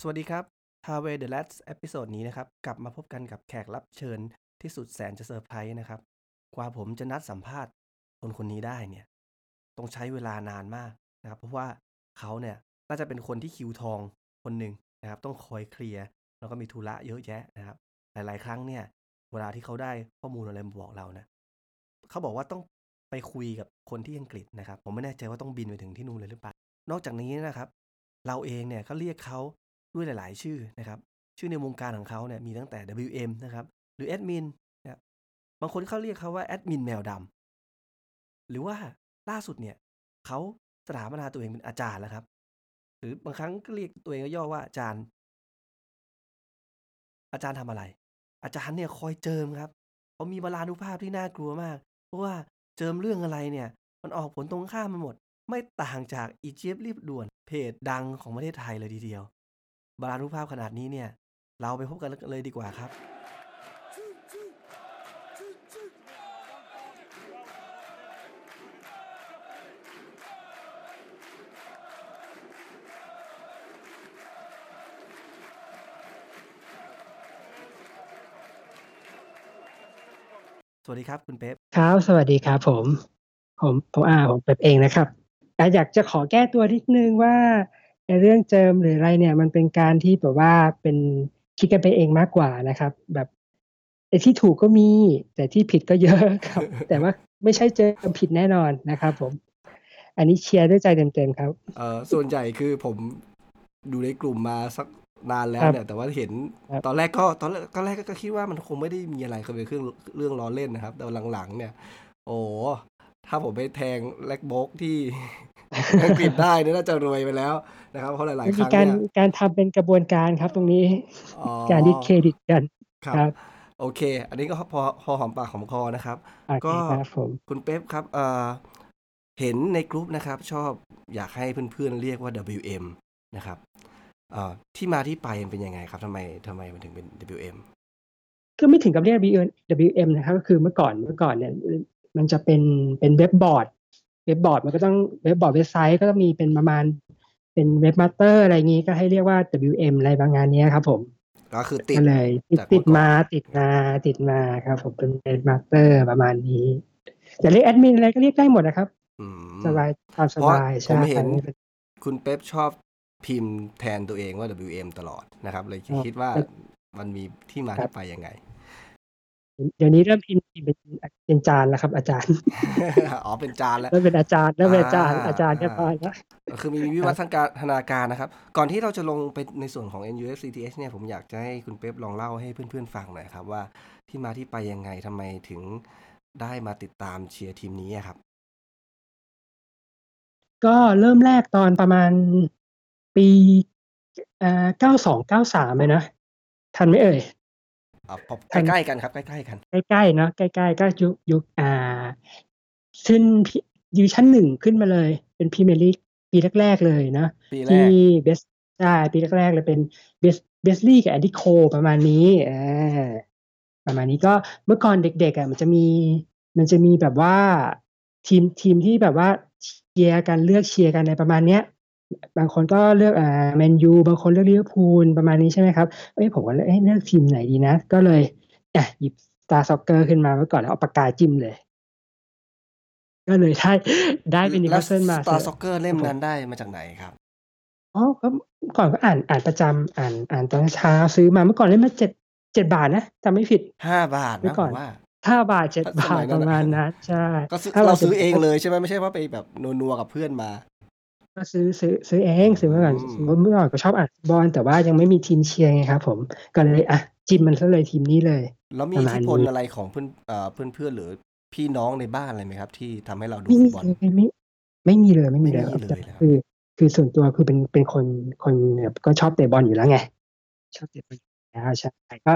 สวัสดีครับ h a r v e y the Last เอพิโซดนี้นะครับ กลับมาพบกันกับแขกรับเชิญที่สุดแสนจะเซอร์ไพรส์นะครับ กว่าผมจะนัดสัมภาษณ์คนคนนี้ได้เนี่ย ต้องใช้เวลานานมากนะครับ เพราะว่าเขาเนี่ยน่าจะเป็นคนที่คิวทองคนหนึ่งนะครับ ต้องคอย clear แล้วก็มีธุระเยอะแยะนะครับ หลาย ๆ ครั้งเนี่ย เวลาที่เขาได้ข้อมูลอะไรมาบอกเรานะเขาบอกว่าต้องไปคุยกับคนที่อังกฤษนะครับ ผมไม่แน่ใจว่าต้องบินไปถึงที่นู่นเลยหรือเปล่านอกจากนี้นะครับ เราเองเนี่ยก็เรียกเขา ด้วยหลาย ๆ ชื่อนะครับ ชื่อในวงการของเขาเนี่ยมีตั้งแต่ WM นะครับ หรือแอดมินนะบางคนเขาเรียกเขาว่าแอดมินแมวดำหรือว่าล่าสุดเนี่ยเขาสถาปนาตัวเองเป็นอาจารย์แล้วครับ หรือบางครั้งก็เรียกตัวเองย่อว่าอาจารย์ อาจารย์ทำอะไร อาจารย์เนี่ยคอยเจิมครับเขามีบาลานุภาพที่น่ากลัวมาก เพราะว่าเจิมเรื่องอะไรเนี่ย มันออกผลตรงข้ามมันหมด ไม่ต่างจากอีเจี๊ยบรีบด่วนเพจดังของประเทศไทยเลยทีเดียว บาลานุภาพขนาดนี้เนี่ย เราไปพบกันเลยดีกว่าครับ สวัสดีครับคุณเป๊ปครับ สวัสดีครับผม ผมผมอ่าผมเป๊ปเองนะครับอ่อยากจะขอแก้ตัวนิดนึงว่า ไอ้เรื่องเจิมหรืออะไรเนี่ย มันเป็นการที่แบบว่าเป็นคิดกันไปเองมากกว่านะครับ แบบไอ้ที่ถูกก็มี แต่ที่ผิดก็เยอะครับ แต่ว่าไม่ใช่เจิมผิดแน่นอนนะครับ ผม อันนี้เชียร์ด้วยใจเต็มๆครับเอ่อส่วนใหญ่คือผมดูในกลุ่มมาสักนานแล้วครับเนี่ยแต่ว่าเห็นครับตอนแรกก็ตอนแรกตอนแรกก็คิดว่ามันคงไม่ได้มีอะไรคือเป็นเครื่องเรื่องล้อเล่นนะครับ แต่หลังๆ เนี่ย โอ้ถ้าผมไปแทงแล็กโบกที่อังกฤษได้เนี่ยน่าจะรวยไปแล้ว นะครับเพราะหลาย ๆคมีรั้งการเนี่ยการทำเป็นกระบวนการครับตรงนี้อ๋อการดิสเครดิตกันครับครับ โอเค อันนี้ก็พอพอหอมปากหอมคอนะครับโอเคก็ครับผมคุณเป๊ปครับเอ่อเห็นในกลุ่มนะครับ ชอบอยากให้เพื่อน ๆ เรียกว่า WM นะครับเอ่อที่มาที่ไปมันเป็นยังไงครับทำไมทำไมมันถึงเป็น WM ก็ไม่ถึงกับเรียก WM นะครับก็คือเมื่อก่อนเมื่อก่อนเนี่ยมันจะเป็นเป็น webboard webboard มันก็ต้อง webboard เว็บไซต์ก็ต้องมีเป็นประมาณ เป็น webmaster อะไรอย่างนี้ก็ให้เรียกว่า WM อะไรบางอันเนี้ยครับผมก็คือติดก็เลยติดจากติดเมื่อก่อนมาติดมาติดมาครับผมเป็น webmaster ประมาณนี้จะเรียกแอดมินอะไรก็เรียกได้หมดนะครับอืมสบายตามสเพราะบายผใช่มเห็นคุณเป๊ปชอบพิมพ์แทนตัวเองว่า WM ตลอดนะครับ เลยคิดว่ามันมีที่มาที่ไปยังไง เดี๋ยวนี้เริ่มพิมพ์เป็นเป็นจานแล้วครับ อาจารย์ อ๋อเป็นจานแล้วเริ่มเป็นอาจารย์เริ่มเป็นอาจารย์อ่าอาจารย์เรียบร้อยแล้วคือมีวิวัฒนาการนะครับ ก่อนที่เราจะลงไปในส่วนของ NUS CTH เนี่ยผมอยากจะให้คุณเป๊ปลองเล่าให้เพื่อนๆฟังหน่อยครับ ว่าที่มาที่ไปยังไงทำไมถึงได้มาติดตามเชียร์ทีมนี้อะครับ ก็เริ่มแรกตอนประมาณปีเอ่อเก้าสองเก้าสามเลยนะ ทันไหมเอ่ยอ่าพอทัน ใกล้ๆกันครับใกล้ๆกันใกล้ๆเนาะใกล้ๆก็ยุคยุคอ่าขึ้นดิวิชั่นหนึ่งขึ้นมาเลย เป็นพรีเมียร์ลีกปีแรกๆเลยเนาะปีแรที่กเบสใช่ปีแรกๆเลยเป็นเบียร์ดเบียร์ดสลีย์กับแอนดี้โคลประมาณนี้อ่าประมาณนี้ก็เมื่อก่อนเด็กๆอะมันจะมี มันจะมีแบบว่าทีมทีมที่แบบว่าเชียร์กันเลือกเชียร์กันในประมาณเนี้ย บางคนก็เลือกอ่าแมนยูบางคนเลือกลิเวอร์พูลประมาณนี้ใช่ไหมครับเอ้ยผมก็เลยเอ้ยเลือกทีมไหนดีนะ ก็เลยอะหยิบ Star Soccer ขึ้นมาเมื่อก่อนแล้วเอาปากกาจิ้มเลย ก็เลยได้ได้เป็นนิวแล้วคาสเซิลมา Star Soccer เล่มนั้นได้มาจากไหนครับอ๋อก็ก่อนก็อ่านอ่านประจำอ่านอ่านตอนเช้าซื้อมาเมื่อก่อนเล่มละเจ็ดเจ็ดบาทนะจำไม่ผิดห้าบาทเมื่นะอผก่อนมว่าห้าบาทเจ็ดสบามัทยนั้นประมาณนั้นใช่ก็ซื้อถ้บเราทซื้อเองจ็ดเลยใช่ไหมไม่ใช่ว่าไปแบบนัวๆกับเพื่อนมา ก็ซื้อซื้อซื้อเองซื้อมาก่อนอืมเมื่อก่อนก็ชอบอ่านบอลแต่ว่ายังไม่มีทีมเชียร์ไงครับผมก็เลยอะจิ้มมันซะเลยทีมนี้เลย แล้วมีประอิทมาณธิพลนี้อะไรของเพื่อนเอ่อเพื่อนๆหรือพี่น้องในบ้านอะไรไหมครับ ที่ทำให้เราดูไม่ฟุมีตบอลเลยไม่ไม่มีเลยไม่มีเลยไม่มีเลยนะครับคือ คือส่วนตัวคือเป็นเป็นคนคนแบบก็ชอบเตะบอลอยู่แล้วไง ชอบเตะบอลอยู่แล้วใช่ก็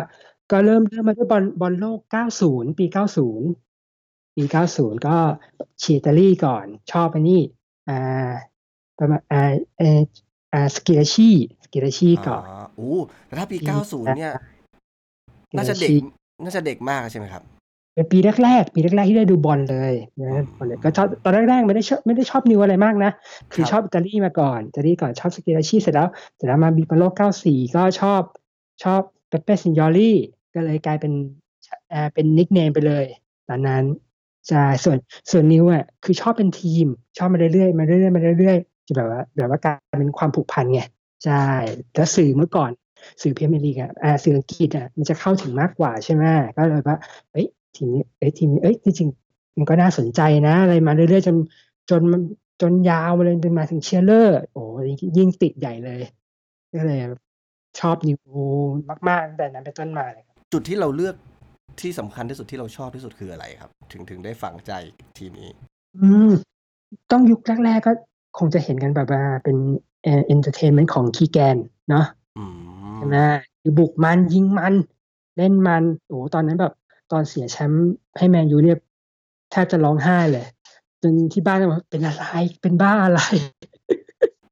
ก็เริ่มเริ่มมาด้วยบอลบอลโลก 90 ปี 90 ปี 90 ก็เชียร์อิตาลีก่อน ชอบไปนี่ อ่า ประมาณอ่าเอออ่าสกิลลาชีสกิลลาชีก่อนอ๋ออู้แต่ถ้าปีปี90เนี่ย น่าจะเด็ก น่าจะเด็กมากใช่ไหมครับเเป็นปีแรกๆปีแรกๆที่ได้ดูบอลเลยนะบอลเลยก็ชอบตอนแรกๆไม่ได้ชอบไม่ได้ชอบนิวอะไรมากนะ คือชอบอิตาลีมาก่อนอิตาลีก่อนชอบสกิราชีเสร็จแล้วเสร็จแล้วมาบิปโลเก้าสี่ก็ชอบชอบเปเป้ซินยอรี่ก็เลยกลายเป็นเอ่อเป็นนิกเนมไปเลย ตอนนั้นใช่ส่วนส่วนนิวอะคือชอบเป็นทีม ชอบมาเรื่อยๆมาเรื่อยๆมาเรื่อยๆจะแบบว่าแบบว่ากลายเป็นความผูกพันไงใช่แล้วสื่อเมื่อก่อนสื่อพรีเมียร์ลีกอะอ่าสื่ออังกฤษอะมันจะเข้าถึงมากกว่าใช่ไหมก็เลยว่าเอ้ยทีนี้เอ้ยทีนี้เอ้ยจริงๆมันก็น่าสนใจนะ อะไรมาเรื่อยๆจนจนมันจนยาวมาเลยจนมาถึงเชียร์เลอร์โอ้ยิ่งติดใหญ่เลยก็เลยชอบนิวมากๆตั้งแต่นั้นเป็นต้นมาเลยครับจุดที่เราเลือกที่สำคัญที่สุดที่เราชอบที่สุดคืออะไรครับ ถึงถึงได้ฝังใจทีมนี้ อืม ต้องยุคแรกๆก็ คงจะเห็นกันแบบว่าเป็นเอ่อ entertainment ของคีแกนเนาะอืมใช่ไหมคือบุกมันยิงมัน เล่นมันโอ้โหตอนนั้นแบบ ตอนเสียแชมป์ให้แมนยูเนี่ยแทบจะร้องไห้เลยจนที่บ้านบอกเป็นอะไรเป็นบ้าอะไร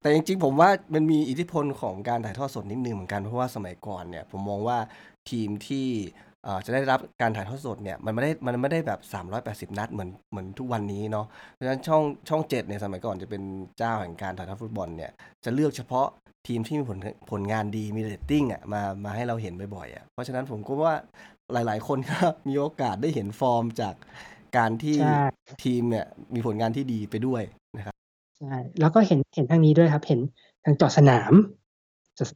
แต่จริงๆ ผมว่ามันมีอิทธิพลของการถ่ายทอดสดนิดนึงเหมือนกันเพราะว่าสมัยก่อนเนี่ย ผมมองว่าทีมที่เอ่อ จะได้รับการถ่ายทอดสดเนี่ยมันไม่ได้มันไม่ได้แบบ 380 นัดเหมือนเหมือนทุกวันนี้เนาะเพราะฉะนั้นช่องช่องเจ็ดเนี่ยสมัยก่อนจะเป็นเจ้าแห่งการถ่ายทอดฟุตบอลเนี่ยจะเลือกเฉพาะทีมที่มีผลผลงานดีมีเรตติ้งอะมามาให้เราเห็นบ่อยๆอะเพราะฉะนั้นผมก็ว่าหลายๆ คนก็มีโอกาสได้เห็นฟอร์มจากการที่ใช่ทีมเนี่ยมีผลงานที่ดีไปด้วยนะครับใช่แล้วก็เห็นเห็นทางนี้ด้วยครับ เห็นทางเจาะสนามเจาะสน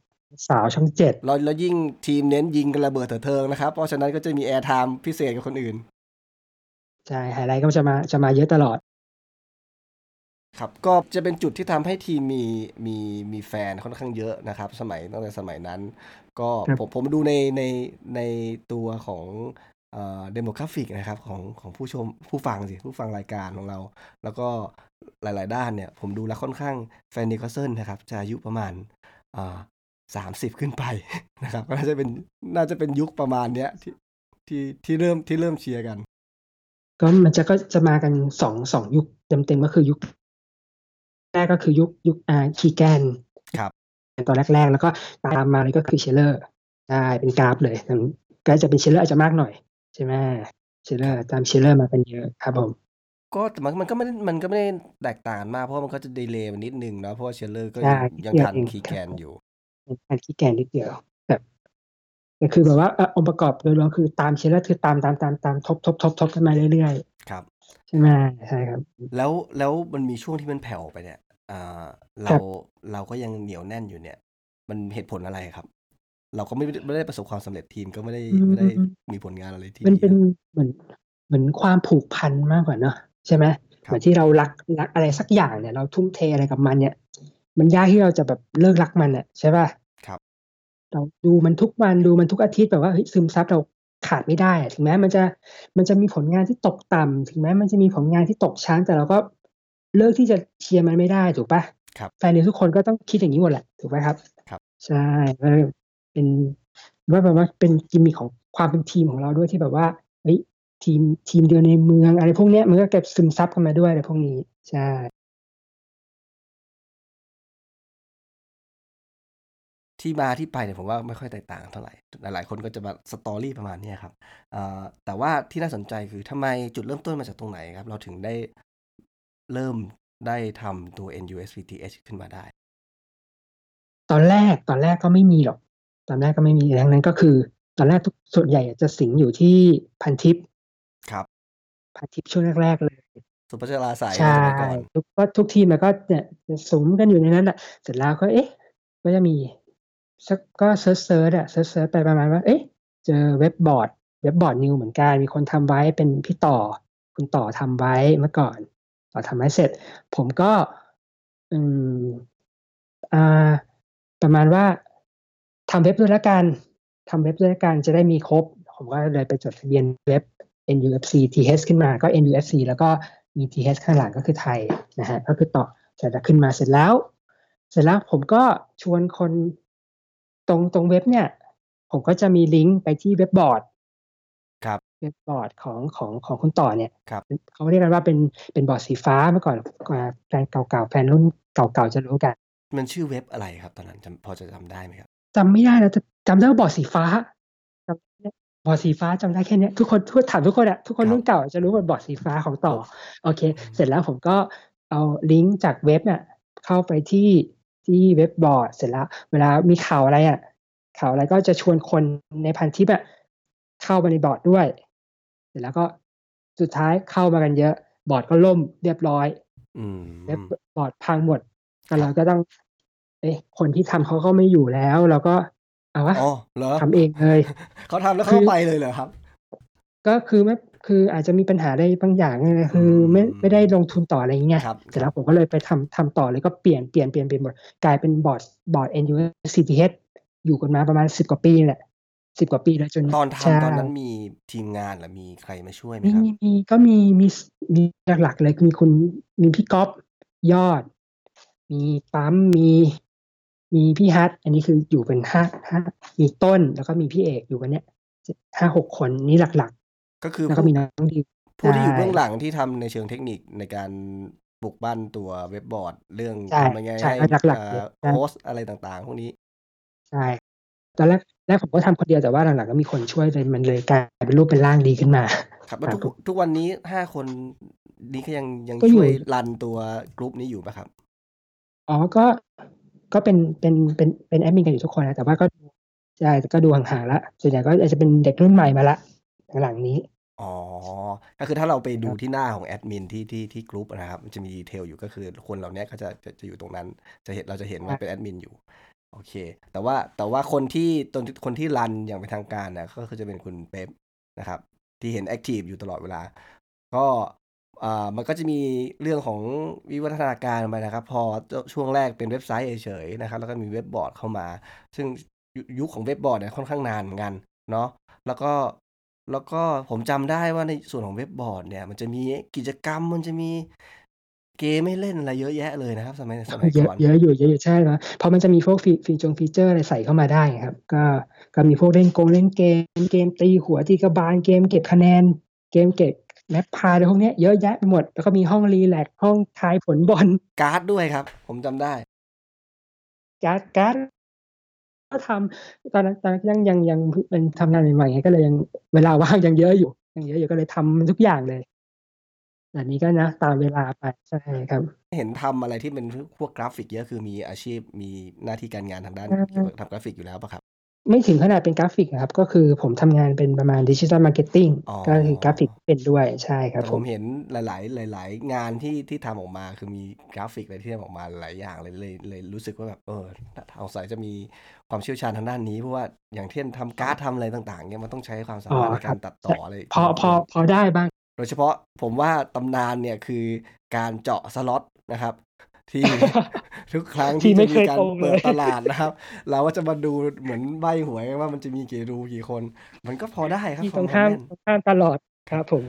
ามช่องเจ็ดแล้วแล้วยิ่งทีมเน้นยิงกันระเบิดเถิดเทิงนะครับ เพราะฉะนั้นก็จะมี airtime พิเศษกับคนอื่น ใช่ไฮไลท์ก็จะมาจะมาเยอะตลอด ครับ ก็จะเป็นจุดที่ทำให้ทีมมีมีมีแฟนค่อนข้างเยอะนะครับ สมัยตั้งแต่สมัยนั้น ก็ครับผมผมดูในในในตัวของเอ่อ demographic นะครับของของผู้ชมผู้ฟังสิผู้ฟังรายการของเรา แล้วก็หลาย ๆ ด้านเนี่ย ผมดูแล้วค่อนข้างแฟนนิวคาสเซิลนะครับ จะอายุประมาณ อ่าสามสิบขึ้นไปนะครับก็น่าจะเป็นน่าจะเป็นยุคประมาณเนี้ยที่ที่ที่เริ่มที่เริ่มเชียร์กัน ก็มันจะก็จะมากันสองสองยุคเต็มเต็มๆก็คือยุคแรกก็คือยุคยุคอ่าคีแกนครับตอนแรก ๆ แล้วก็ตามมาเลยก็คือเชียเรอร์ได้เป็นกราฟเลยอืมก็จะเป็นเชียเรอร์อาจจะมากหน่อย ใช่ไหมเชียเรอร์ตามเชียเรอร์มาเป็นเยอะครับผมก็แต่มันมันก็ไม่ได้มันก็ไม่ได้แตกต่างกันมากเพราะว่ามันก็จะ delay มันนิดนึงเนาะเพราะว่าเชียเรอร์ก็ใช่ยังยังเดียวทันเองคีแกรับผมอยู่ เป็นการคีแกนนิดเดียวแบบก็คือแบบว่าองค์ประกอบโดยรวมคือตามเชียเรอร์คือตามตามตามตามทบทบทบทบกันมาเรื่อยๆครับใช่ไหมใช่ครับ แล้วแล้วมันมีช่วงที่มันแผ่วไปเนี่ยเราเราก็ยังเหนียวแน่นอยู่เนี่ย มันเหตุผลอะไรครับ เราก็ไม่ไม่ได้ประสบความสำเร็จทีมก็ไม่ได้ไม่ได้มีผลงานอะไรที่มันเป็นเหมือนเหมือนความผูกพันมากกว่าเนอะใช่ไหมเหมือนที่เรารักรักอะไรสักอย่างเนี่ย เราทุ่มเทอะไรกับมันเนี่ย มันยากที่เราจะแบบเลิกรักมันอะใช่ป่ะครับ เราดูมันทุกวันดูมันทุกอาทิตย์แบบว่าเฮ้ยซึมซับเราขาดไม่ได้อะถึงแม้มันจะมันจะมีผลงานที่ตกต่ำถึงแม้มันจะมีผลงานที่ตกชั้น แต่เราก็เลิกที่จะเชียร์มันไม่ได้ถูกป่ะครับแฟนเนยทุกคนก็ต้องคิดอย่างนี้หมดแหละถูกไหมครับ ครับ ใช่ก็เป็นว่าแบบว่าเป็นกิมมิคของความเป็นทีมของเราด้วยที่แบบว่าเฮ้ยทีมทีมเดียวในเมืองอะไรพวกเนี้ยมันก็เก็บซึมซับกันมาด้วยอะไรพวกนี้ใช่ ที่มาที่ไปเนี่ยผมว่าไม่ค่อยแตกต่างเท่าไหร่ หลายๆคนก็จะมาสตอรี่ประมาณเนี้ยครับอ่าแต่ว่าที่น่าสนใจคือทำไมจุดเริ่มต้นมาจากตรงไหนครับ เราถึงได้เริ่มได้ทำตัว NUFCTH ขึ้นมาได้ ตอนแรกตอนแรกก็ไม่มีหรอก ตอนแรกก็ไม่มีดังนั้นก็คือ ตอนแรกทุกส่วนใหญ่อะจะสิงอยู่ที่พันทิปครับพันทิปช่วงแรกๆเลยศุภชลาศัยใช่สมัยก่อนทุกก็ทุกทีมมันก็เนี่ยจะสุมกันอยู่ในนั้นแหละเสร็จแล้วก็เอ๊ะ ก็จะมี สักก็ search search อะ search search ไปประมาณว่า เอ๊ะเจอเว็บบอร์ดเว็บบอร์ดนิวเหมือนกัน มีคนทำไว้เป็นพี่ต่อ คุณต่อทำไว้เมื่อก่อน ต่อทำไว้เสร็จ ผมก็ อืมอ่าประมาณว่าทำเว็บด้วยละกันทำเว็บด้วยละกันจะได้มีครบ ผมก็เลยไปจดทะเบียนเว็บ NUFC TH ขึ้นมาก็ NUFC แล้วก็มี TH ข้างหลังก็คือไทยนะฮะก็คือต่อเสร็จแล้วขึ้นมาเสร็จแล้ว เสร็จแล้วผมก็ชวนคน ตรง ตรงเว็บเนี่ย ผมก็จะมีลิงก์ไปที่เว็บบอร์ด ครับ เว็บบอร์ดของของของคุณต่อเนี่ย ครับ เขาเรียกกันว่าเป็นเป็นบอร์ดสีฟ้าเมื่อก่อนอ่าแฟนเก่าๆ แฟนรุ่นเก่าๆ จะรู้กัน มันชื่อเว็บอะไรครับ ตอนนั้นจำพอจะจำได้ไหมครับ จำไม่ได้แล้วแต่จำได้ว่าบอร์ดสีฟ้าจำบอร์ดสีฟ้าจำได้แค่เนี้ยทุกคนทุกถามทุกคนอะทุกคนครับรุ่นเก่าจะรู้ว่าบอร์ดสีฟ้าของต่อ โอเค อืมเสร็จแล้วผมก็เอาลิงก์จากเว็บเนี่ยเข้าไปที่ ที่เว็บบอร์ดเสร็จแล้ว เวลามีข่าวอะไรอะข่าวอะไรก็จะชวนคนในพันทิปอะเข้ามาในบอร์ดด้วย เสร็จแล้วก็สุดท้ายเข้ามากันเยอะ บอร์ดก็ล่มเรียบร้อยอืมเว็บบอร์ดพังหมดก็เราก็ต้อง เอ๊ะคนที่ทำเขาก็ไม่อยู่แล้ว เราก็เอาวะอ๋อเหรอทำเองเลยเขาทำแล้วคืเขาอไปเลยเหรอครับ ก็คือไม่คืออาจจะมีปัญหาได้บางอย่างนะคือไม่อืมไม่ได้ลงทุนต่ออะไรอย่างเงี้ยครับเสร็จแล้วผมก็เลยไปทำทำต่อเลยก็เปลี่ยนเปลี่ยนเปลี่ยนเปลี่ยนหมดกลายเป็นบอร์ดบอร์ด NU CTH อยู่กันมาประมาณสิบกว่าปีนี่แหละสิบกว่าปีแล้วจนตอนใช่ทำตอนนั้นมีทีมงานหรือมีใครมาช่วยไหมมีครับมีมีก็มีมีมีหลักๆเลยมีคุณมีพี่ก๊อฟยอด มีปั๊มมี มีพี่ฮัทอันนี้คืออยู่เป็นห้าห้ามีต้นแล้วก็มีพี่เอกอยู่กันเนี้ยห้าหกคนนี้หลัก ก็คือๆแล้วก็ผู้มีน้องดิวผู้ที่อยู่ใช่เบื้องหลังที่ทำในเชิงเทคนิคในการปลุกปั้นตัวเว็บบอร์ด เรื่องใช่ทำยังไงใช่ให้หลักๆเอ่เลยอใช่โพสต์อะไรต่างๆ พวกนี้ ใช่ตอนแรกแรกผมก็ทำคนเดียวแต่ว่าหลังๆก็มีคนช่วยเลยมันเลยกลายเป็นรูปเป็นร่างดีขึ้นมา ครับแล้วครัทุบกทุกวันนี้ห้าคนนี้ก็ยังยังก็อยู่ช่วยรันตัวกลุ่มนี้อยู่ปะครับ อ๋อก็ก็เป็นเป็นเป็นเป็นแอดมินกันอยู่ทุกคนนะแต่ว่าก็ใช่แต่ก็ดูห่างๆละส่วนใหญ่ก็อาจจะเป็นเด็กรุ่นใหม่มาละหลังๆนี้ อ๋อ ก็คือถ้าเราไปดูครับ ที่หน้าของแอดมินที่ที่ที่กลุ่มนะครับ มันจะมี detail อยู่ ก็คือคนเหล่านี้ก็จะ จะ จะอยู่ตรงนั้น จะเห็น เราจะเห็นว่า เป็นแอดมินอยู่ โอเค แต่ว่า แต่ว่าคนที่ ตน คนที่ run อย่างเป็นทางการนะก็คือจะเป็นคุณเป๊ปนะครับ ที่เห็น active อยู่ตลอดเวลา ก็ อ่า มันก็จะมีเรื่องของวิวัฒนาการไปนะครับ พอ ช่วงแรกเป็นเว็บไซต์เฉย ๆ นะครับ แล้วก็มีเว็บบอร์ดเข้ามา ซึ่งยุยุคของเว็บบอร์ดเนี่ยค่อนข้างนานเหมือนกันเนาะ แล้วก็ แล้วก็ผมจำได้ว่าในส่วนของเว็บบอร์ดเนี่ย มันจะมีกิจกรรมมันจะมีเกมให้เล่นอะไรเยอะแยะเลยนะครับ สมัยสมัยเยอะก่อนเยอะอยู่เยอะอยู่ใช่ไหมเพราะมันจะมีพวกฟีฟีจง feature อะไรใส่เข้ามาได้ครับ ก็ก็มีพวกเล่นโกงเล่นเกมเกมตีหัวตีกระบาลเกมเก็บคะแนน เกมเก็บ magpie อะไรพวกเนี้ยเยอะแยะไปหมด แล้วก็มีห้อง relax ห้องทายผลบอลการ์ดด้วยครับ ผมจำได้ การ์ดการ์ด ก็ทำตอนนั้นตอนนั้นยังยังยังเป็นทำงานใหม่ๆไงก็เลยยังเวลาว่างยังเยอะอยู่ยังเยอะอยู่ก็เลยทำทุกอย่างเลยแต่นี้ก็นะตามเวลาไปใช่ครับ เห็นทำอะไรที่เป็นพวกกราฟิกเยอะคือมีอาชีพมีหน้าที่การงานทางด้านอ่าเกี่ยวกับทำกราฟิกอยู่แล้วปะครับ ไม่ถึงขนาดเป็นกราฟิกนะครับ ก็คือผมทำงานเป็นประมาณ digital marketing อ๋อ ก็คือกราฟิกเป็นด้วยใช่ครับแต่ผผมม เห็นหลาย ๆ หลาย ๆ งานที่ที่ทำออกมาคือมีกราฟิกอะไรที่ทำออกมาหลายอย่างเลยเลยเลยรู้สึกว่าแบบเออสงสัยจะมีความเชี่ยวชาญทางด้านนี้เพราะว่าอย่างเช่นทำการ์ดทำอะไรต่าง ๆเนี่ยมันต้องใช้ความสาอ๋อมารถในครักาบรตัดต่ออะไรพอพอพอได้บ้าง โดยเฉพาะผมว่าตำนานเนี่ยคือการเจาะสล็อตนะครับ ที่ทุกครั้งที่ที่ไม่จะเคมียการตรงเลเปิดยตลาดนะครับ เราก็จะมาดูเหมือนใบหวยว่ามันจะมีกี่รูกี่คน มันก็พอได้ครับที่พอพอแม่นตรงข้ามตรงข้ามตลอดครับผม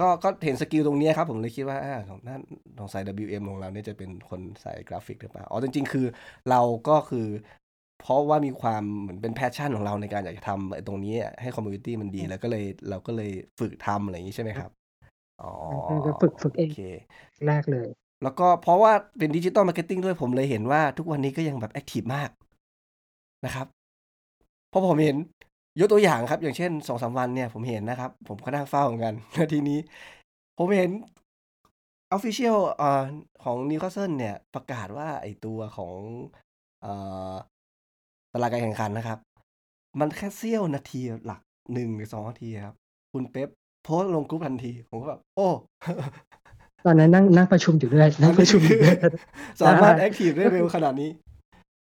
ก็ก็เห็น skill ตรงเนี้ยครับ ผมเลยคิดว่าอ่าของนั่นของสาย WM ของเราเนี่ยจะเป็นคนสายกราฟิกหรือเปล่าอ๋อจริงๆ คือเราก็คือ เพราะว่ามีความเหมือนเป็น passion ของเราในการอยากจะทำไอ้ตรงนี้ให้ community มันดี แล้วก็เลยเราก็เลยฝึกทำอะไรอย่างนี้ใช่ไหมครับ อ๋อก็ฝึกฝึกเองโอเคแรกเลย แล้วก็เพราะว่าเป็น digital marketing ด้วยผมเลยเห็นว่าทุกวันนี้ก็ยังแบบ active มากนะครับเพราะผมเห็นยกตัวอย่างครับ อย่างเช่นสองสามวันเนี่ยผมเห็นนะครับ ผมก็นั่งเฝ้าเหมือนกันแล้วทีนี้ ผมเห็น Official เอ่อของนิวคาสเซิลเนี่ยประกาศว่าไอตัวของตารางการแข่งขันนะครับ มันแค่เสี้ยวนาทีหลักหนึ่งหรือสองนาทีครับ คุณเป๊ปโพสต์ลงกรุ๊ปทันที ผมก็แบบ โอ้ ตอนนั้นนั่งนั่งประชุมอยู่ด้วยนั่งประชุมอยู่ด้วยสามารถ active ได้เร็วขนาดนี้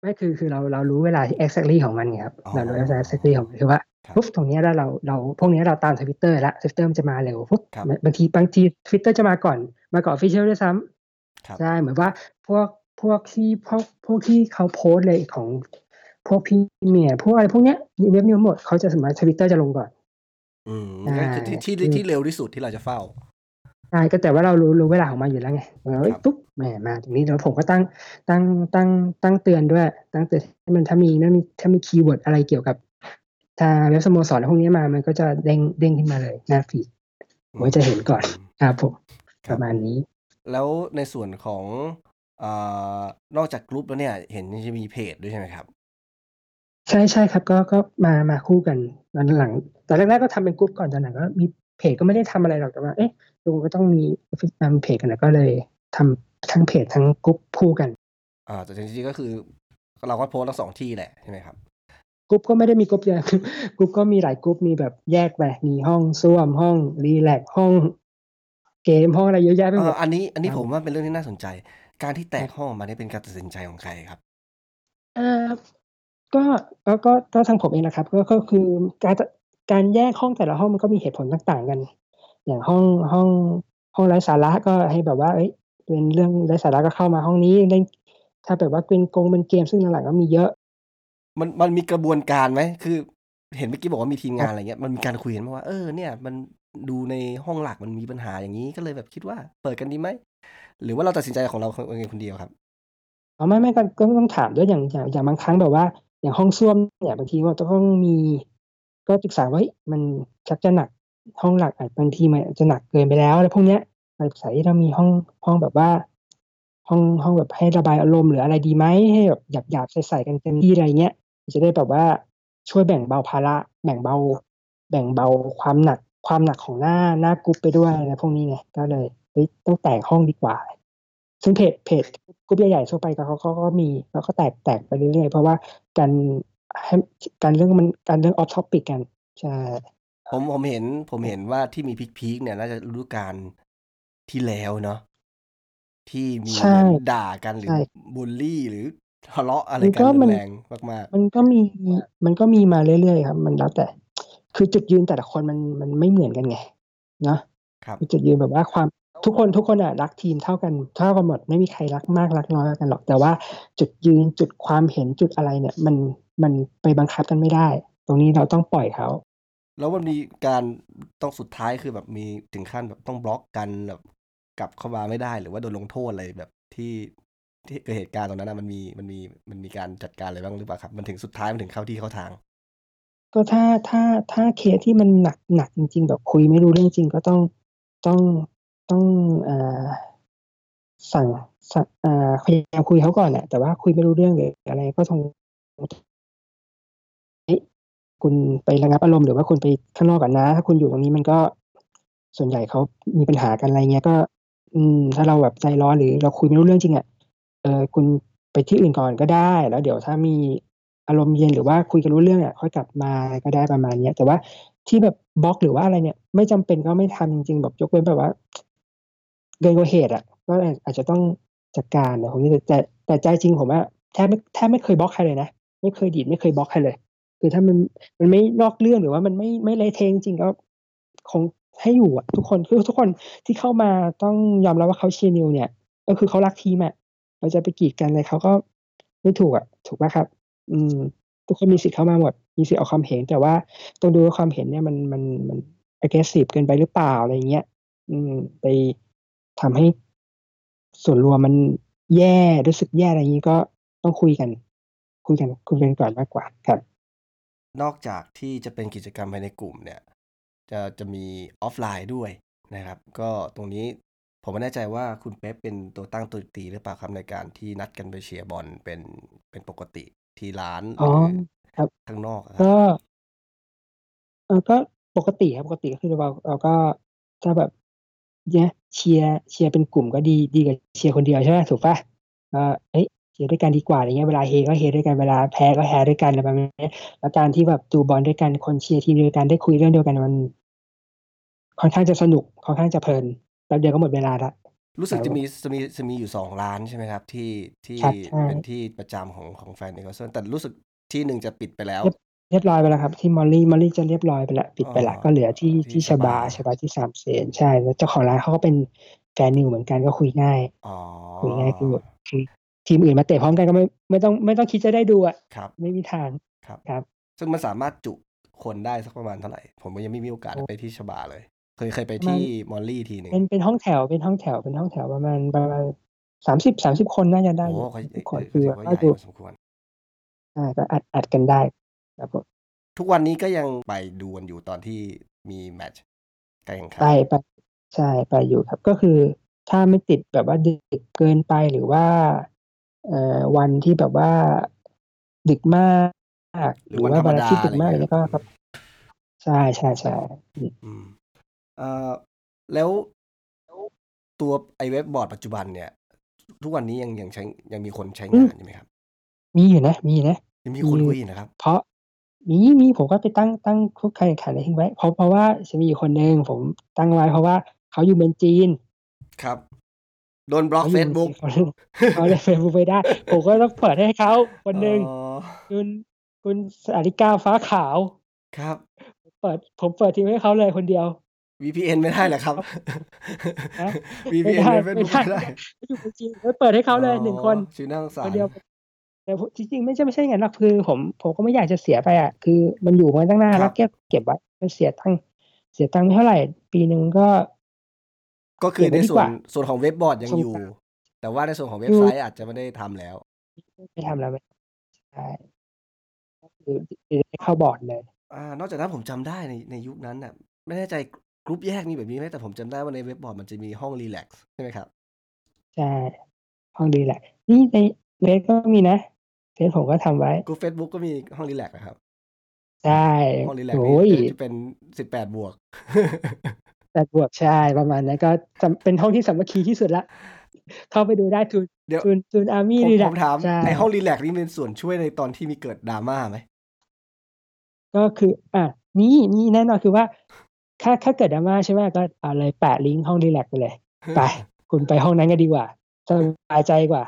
ไม่คือคือเราเรารู้เวลาที่ exactly ของมันไงครับอ๋อเรารู้ exactly ของมันคือว่าครับปุ๊บตรงเนี้ยแล้วเราเราพวกเนี้ยเราตามทวิตเตอร์แล้วทวิตเตอร์มันจะมาเร็วปุ๊บครับบางทีบางทีทวิตเตอร์จะมาก่อนมาก่อน official ด้วยซ้ำครับใช่เหมือนว่าพวกพวกที่พวกพวกที่เขาโพสต์เลยของพวกพี่เมียพวกอะไรพวกเนี้ยเว็บนิวหมดเขาจะสามารถทวิตเตอร์จะลงก่อนอืมใช่ก็คือที่ที่คือที่เร็วที่สุดที่เราจะเฝ้า ใช่ก็แต่ว่าเรารู้รู้เวลาของมันอยู่แล้วไงเฮ้ยครับปุ๊บแหมมาตรงนี้แล้วผมก็ตั้งตั้งตั้งตั้งเตือนด้วย ตั้งเตือนให้มันถ้ามีถ้ามีถ้ามี keyword อะไรเกี่ยวกับถ้าเว็บสโมสรพวกนี้มามันก็จะเด้งเด้งขึ้นมาเลยหน้า feed ผมก็จะเห็นก่อนครับครับผมประมาณนี้ แล้วในส่วนของเอ่อนอกจากกลุ่มแล้วเนี่ย เห็นจะมีเพจด้วยใช่ไหมครับ ใช่ใช่ครับ ก็ก็มามาคู่กันตอนหลังตอนแรกๆก็ทำเป็นกรุ๊ปก่อนตอนหลังก็มี เพจก็ไม่ได้ทำอะไรหรอกแต่ว่า เอ๊ะดูก็ต้องมี official เพจกันแล้วก็เลยทำทั้งเพจทั้งกรุ๊ปคู่กัน อ่าแต่จริงๆก็คือ เราก็โพสต์ทั้งสองที่แหละใช่ไหมครับกรุ๊ปก็ไม่ได้มีกรุ๊ปเดียวกรุ๊ปก็มีหลายกรุ๊ปมีแบบแยกไปมีห้องส้วมห้อง relax ห้อง เกมห้องอะไรเยอะแยะไปหมดเออ อันนี้ อันนี้ครับผมว่าเป็นเรื่องที่น่าสนใจ การที่แตกห้องออกมาเนี่ยเป็นการตัดสินใจของใครครับเอ่อก็ก็ก็ก็ทางผมเองนะครับ ก็ก็คือการ การแยกห้องแต่ละห้องมันก็มีเหตุผลต่างๆกัน อย่างห้องห้องห้องไร้สาระก็ให้แบบว่าเอ้ยเป็นเรื่องไร้สาระก็เข้ามาห้องนี้เล่นถ้าแบบว่าเป็นกงเป็นเกมซึ่งหลังๆก็มีเยอะ มันมันมีกระบวนการไหมคือ เห็นเมื่อกี้บอกว่ามีทีมงานอะไรเงี้ยมันมีการคุยกันไหมว่าเออเนี่ยมันดูในห้องหลักมันมีปัญหาอย่างนี้ก็เลยแบบคิดว่า เปิดกันดีไหมหรือว่าเราตัดสินใจของเราเองคนเดียวครับอ๋อไม่ไม่ก็ก็ต้องถามด้วยอย่างอย่างอย่างบางครั้งแบบว่า อย่างห้องส้วมเนี่ยบางทีว่าต้องมี ก็ปรึกษาว่ามันชักจะหนักห้องหลักอาจบางทีมันจะหนักเกินไปแล้วอะไรพวกเนี้ยปรึกษาที่เรามีห้องห้องแบบว่า ห้องห้องแบบให้ระบายอารมณ์หรืออะไรดีไหมให้แบบหยาบหยาบๆใส่กันเต็มที่อะไรเงี้ยจะได้แบบว่าช่วยแบ่งเบาภาระแบ่งเบา แบ่งเบาความหนักความหนักของหน้าหน้ากรุ๊ปไปด้วยอะไรพวกนี้ไงก็เลยเฮ้ยต้องแตกห้องดีกว่า ซึ่งเพจเพจกรุ๊ปใหญ่ๆทั่วไปก็เขาเขาก็มีแล้วก็แตกแตกไปเรื่อยๆเพราะว่าการ ให้การเรื่องมันการเรื่อง off topic กันใช่ผมผมเห็นผมเห็นว่าที่มี peak ๆเนี่ยน่าจะฤดูกาลที่แล้วเนาะที่มีใช่เหมือนด่ากันหรือใช่ บูลลี่หรือทะเลาะอะไรมันกัก็นรุมันน แรงมากมันก็มีมันก็มีมาเรื่อยๆครับ มันแล้วแต่ คือจุดยืนแต่ละคนมันมันไม่เหมือนกันไงเนาะๆ ครับจุดยืนแบบว่าความทุกคนทุกคนอะรักทีมเท่ากันเท่ากันหมดไม่มีใครรักมากรักน้อยกันหรอกแต่ว่าจุดยืนจุดความเห็นจุดอะไรเนี่ย มัน มันไปบังคับกันไม่ได้ ตรงนี้เราต้องปล่อยเขา แล้วมันมีการต้องสุดท้ายคือแบบมีถึงขั้นแบบต้องบล็อกกันแบบกลับเข้ามาไม่ได้หรือว่าโดนลงโทษอะไรแบบที่ที่เกิดเหตุการณ์ตรงนั้นนะมันมีมันมีมันมีการจัดการอะไรบ้างหรือเปล่าครับ มันถึงสุดท้ายมันถึงเข้าที่เข้าทาง ก็ถ้าถ้าถ้าเคสที่มันหนักหนักจริง ๆ แบบคุยไม่รู้เรื่องจริงก็ต้องต้องต้องเอ่อสั่งสั่งเอ่อพยายามคุยเขาก่อนแหละแต่ว่าคุยไม่รู้เรื่องหรืออะไรก็ต้องเอ๊ะ คุณไประงับอารมณ์หรือว่าคุณไปข้างนอกก่อนนะ ถ้าคุณอยู่ตรงนี้มันก็ส่วนใหญ่เขามีปัญหากันอะไรเงี้ยก็ อืม ถ้าเราแบบใจร้อนหรือเราคุยไม่รู้เรื่องจริงอะเออคุณไปที่อื่นก่อนก็ได้ แล้วเดี๋ยวถ้ามีอารมณ์เย็นหรือว่าคุยกันรู้เรื่องอะค่อยกลับมาก็ได้ประมาณเนี้ยแต่ว่าที่แบบบล็อกหรือว่าอะไรเนี่ย ไม่จำเป็นก็ไม่ทำจริงๆแบบยกเว้นแบบว่าเกินกว่าเหตุอะก็อาจจะต้องจัดการแต่ผมแต่แต่ใจจริงผมว่าแทบไม่แทบไม่เคยบล็อกใครเลยนะไม่เคยดีดไม่เคยบล็อกใครเลย คือถ้ามันมันไม่นอกเรื่องหรือว่ามันไม่ไม่เละเทะจริงก็คงให้อยู่อะทุกคนคือทุกคนที่เข้ามาต้องยอมรับว่าเขาเชียร์นิวเนี่ย ก็คือเขารักทีมอะเราจะไปกีดกันอะไรเขาก็ไม่ถูกอะถูกไหมครับ อืม ทุกคนมีสิทธิ์เข้ามาหมด มีสิทธิ์ออกความเห็น แต่ว่าต้องดูว่าความเห็นเนี่ยมันมันมัน aggressive เกินไปหรือเปล่าอะไรเงี้ย อืม ไปทำให้ส่วนรวมมันแย่รู้สึกแย่อะไรอย่างนี้ก็ต้องคุยกัน คุยกันคุยกันก่อนมากกว่าครับ นอกจากที่จะเป็นกิจกรรมภายในกลุ่มเนี่ยจะจะมีออฟไลน์ด้วยนะครับ ก็ตรงนี้ผมไม่แน่ใจว่าคุณเป๊ปเป็นตัวตั้งตัวตีหรือเปล่าครับในการที่นัดกันไปเชียร์บอลเป็นเป็นปกติที่ร้านหอ๋อรือครับ ข้างนอกอะครับ ก็เออก็ปกติครับปกติก็คือเราเราก็ถ้าแบบเนี่ยเชียร์เชียร์เป็นกลุ่มก็ดีดีกว่าเชียร์คนเดียวใช่ไหมถูกปะก็เอ้ยเชียร์ด้วยกันดีกว่าอะไรเงี้ยเวลาเฮก็เฮด้วยกันเวลาแพ้ก็แพ้ด้วยกันอะไรประมาณนี้แล้วการที่แบบดูบอลด้วยกันคนเชียร์ทีมเดียวกันได้คุยเรื่องเดียวกันมัน ค่อนข้างจะสนุกค่อนข้างจะเพลินแป๊บเดียวก็หมดเวลาละรู้สึกแล้วจะมีจะมีจะมีอยู่สองร้านใช่ไหมครับ ที่ที่ครับใช่เป็นที่ประจำของของแฟนนิวคาสเซิลแต่รู้สึกที่หนึ่งจะปิดไปแล้ว เรียบเรียบร้อยไปแล้วครับ ที่มอลลี่มอลลี่จะเรียบร้อยไปแล้วปิดไปละอ๋อก็เหลือที่ที่ที่ชชบาบาชบาที่สามเสนใช่แล้วเจ้าของร้านเขาก็เป็นแฟนนิวเหมือนกันก็คุยง่ายอ๋อคุยง่ายคือแบบคือ ทีมอื่นมาเตะพร้อมกันก็ไม่ไม่ต้องไม่ต้องคิดจะได้ดูอะครับไม่มีทางครับครับ ซึ่งมันสามารถจุคนได้สักประมาณเท่าไหร่ ผมก็ยังไม่มีโอกาสโอ้ไปที่ชบาเลย เคยเคยไปประมาณที่มอลลี่ทีหนึ่งเป็นเป็นห้องแถวเป็นห้องแถวเป็นห้องแถวประมาณประมาณสามสิบสามสิบคนน่าจะได้โอ้อยู่ก็ทุกคนก็คือถือแบบว่าว่าใหญ่ดูพอสมควรอ่าก็อัดอัดกันได้ครับผมทุกวันนี้ก็ยังไปดูกันอยู่ตอนที่มีแมตช์การแข่งขันไปไปใช่ไปอยู่ครับก็คือถ้าไม่ติดแบบว่าดึกเกินไปหรือว่า เอ่อวันที่แบบว่าดึกมากหรือวันธรรมวันดาอาทิตย์อะดึไรกมากอะไรเงี้ยเงี้ยก็ครับใช่ใช่ใช่อืมอืมเอ่อแล้วตัวไอเว็บบอร์ดปัจจุบันเนี่ย ทุกวันนี้ยังยังใช้ยังมีคนใช้งานอยู่ไหมครับ มีอยู่นะ มีอยู่นะยังมีคนคุยอยู่นะครับ เพราะมีมีผมก็ไปตั้งตั้งคุกใครแข่งขันอะไรทิ้งไว้เพราะเพราะว่าจะมีอยู่คนหนึ่งผมตั้งไว้เพราะว่าเขาอยู่เมืองจีน ครับ โดนบล็อกเขาอเฟยู่ซเมืองบุ๊กจีนเขาเขาเลยเฟซบุ๊กไปได้ ผมก็ต้องเปิดให้เขาคนหนึ่งอ๋อคุณคุณสาริกาฟ้าขาว ครับ เปิดผมเปิดทิ้งไว้ให้เขาเลยคนเดียว VPN ไม่ได้เหรอครับฮะไม่ VPN ได้ในไม่ Facebook ได้ไม่ได้อยู่เมืองจีนไม่เปิดให้เขาเลยหนึ่งคนอ๋อชื่อน่าสงสาครนเดียวแต่ผมจริงๆไม่ใช่ไม่ใช่อย่างนั้นหรอกคือผมผมก็ไม่อยากจะเสียไปอะคือมันอยู่มาตั้งนานแล้วเก็บเก็บไว้มันเสียตังค์เสียตังค์ไม่เท่าไหร่ ปีหนึ่งก็ ก็คือเก็บไว้ในดีส่กวนว่าส่วนของเว็บบอร์ดยังส่วนอยู่กลางแต่ว่าในส่วนของเว็บไซต์อาจจะไม่ได้ทำแล้ว ไม่ทำแล้วไม่ใช่ก็คือได้เข้าบอร์ดเลยอ่านอกจากนั้นผมจำได้ในในยุคนั้นน่ะ ไม่แน่ใจกรุ๊ปแยกมีแบบนี้ไหมแต่ผมจำได้ว่าในเว็บบอร์ดมันจะมีห้อง relax ใช่ไหมครับใช่ห้องดีแหละนี่ในเฟซก็มีนะเฟซผมก็ทำไว้กรุ๊ปเฟซบุ๊กก็มีห้อง relax นะครับใช่ห้อง relax โอ้ยนี่จะเป็นสิบแปดบวก แต่บวกใช่ประมาณนั้นก็จำเป็นห้องที่สามัคคีที่สุดละเข้าไปดูได้ Toon เดี๋ยว Toon Toon Army relax ผมถามใช่ไอห้อง relaxแลกซ์นี่เป็นส่วนช่วยในตอนที่มีเกิดดราม่าไหมก็คืออะนี่นี่แน่นอนคือว่า ถ้าถ้าเกิดดราม่าใช่ไหมก็เอาเลยแปะลิงก์ห้องรีแลกซ์ไปเลย ไป คุณไปห้องนั้นก็ดีกว่าสบายใจกว่า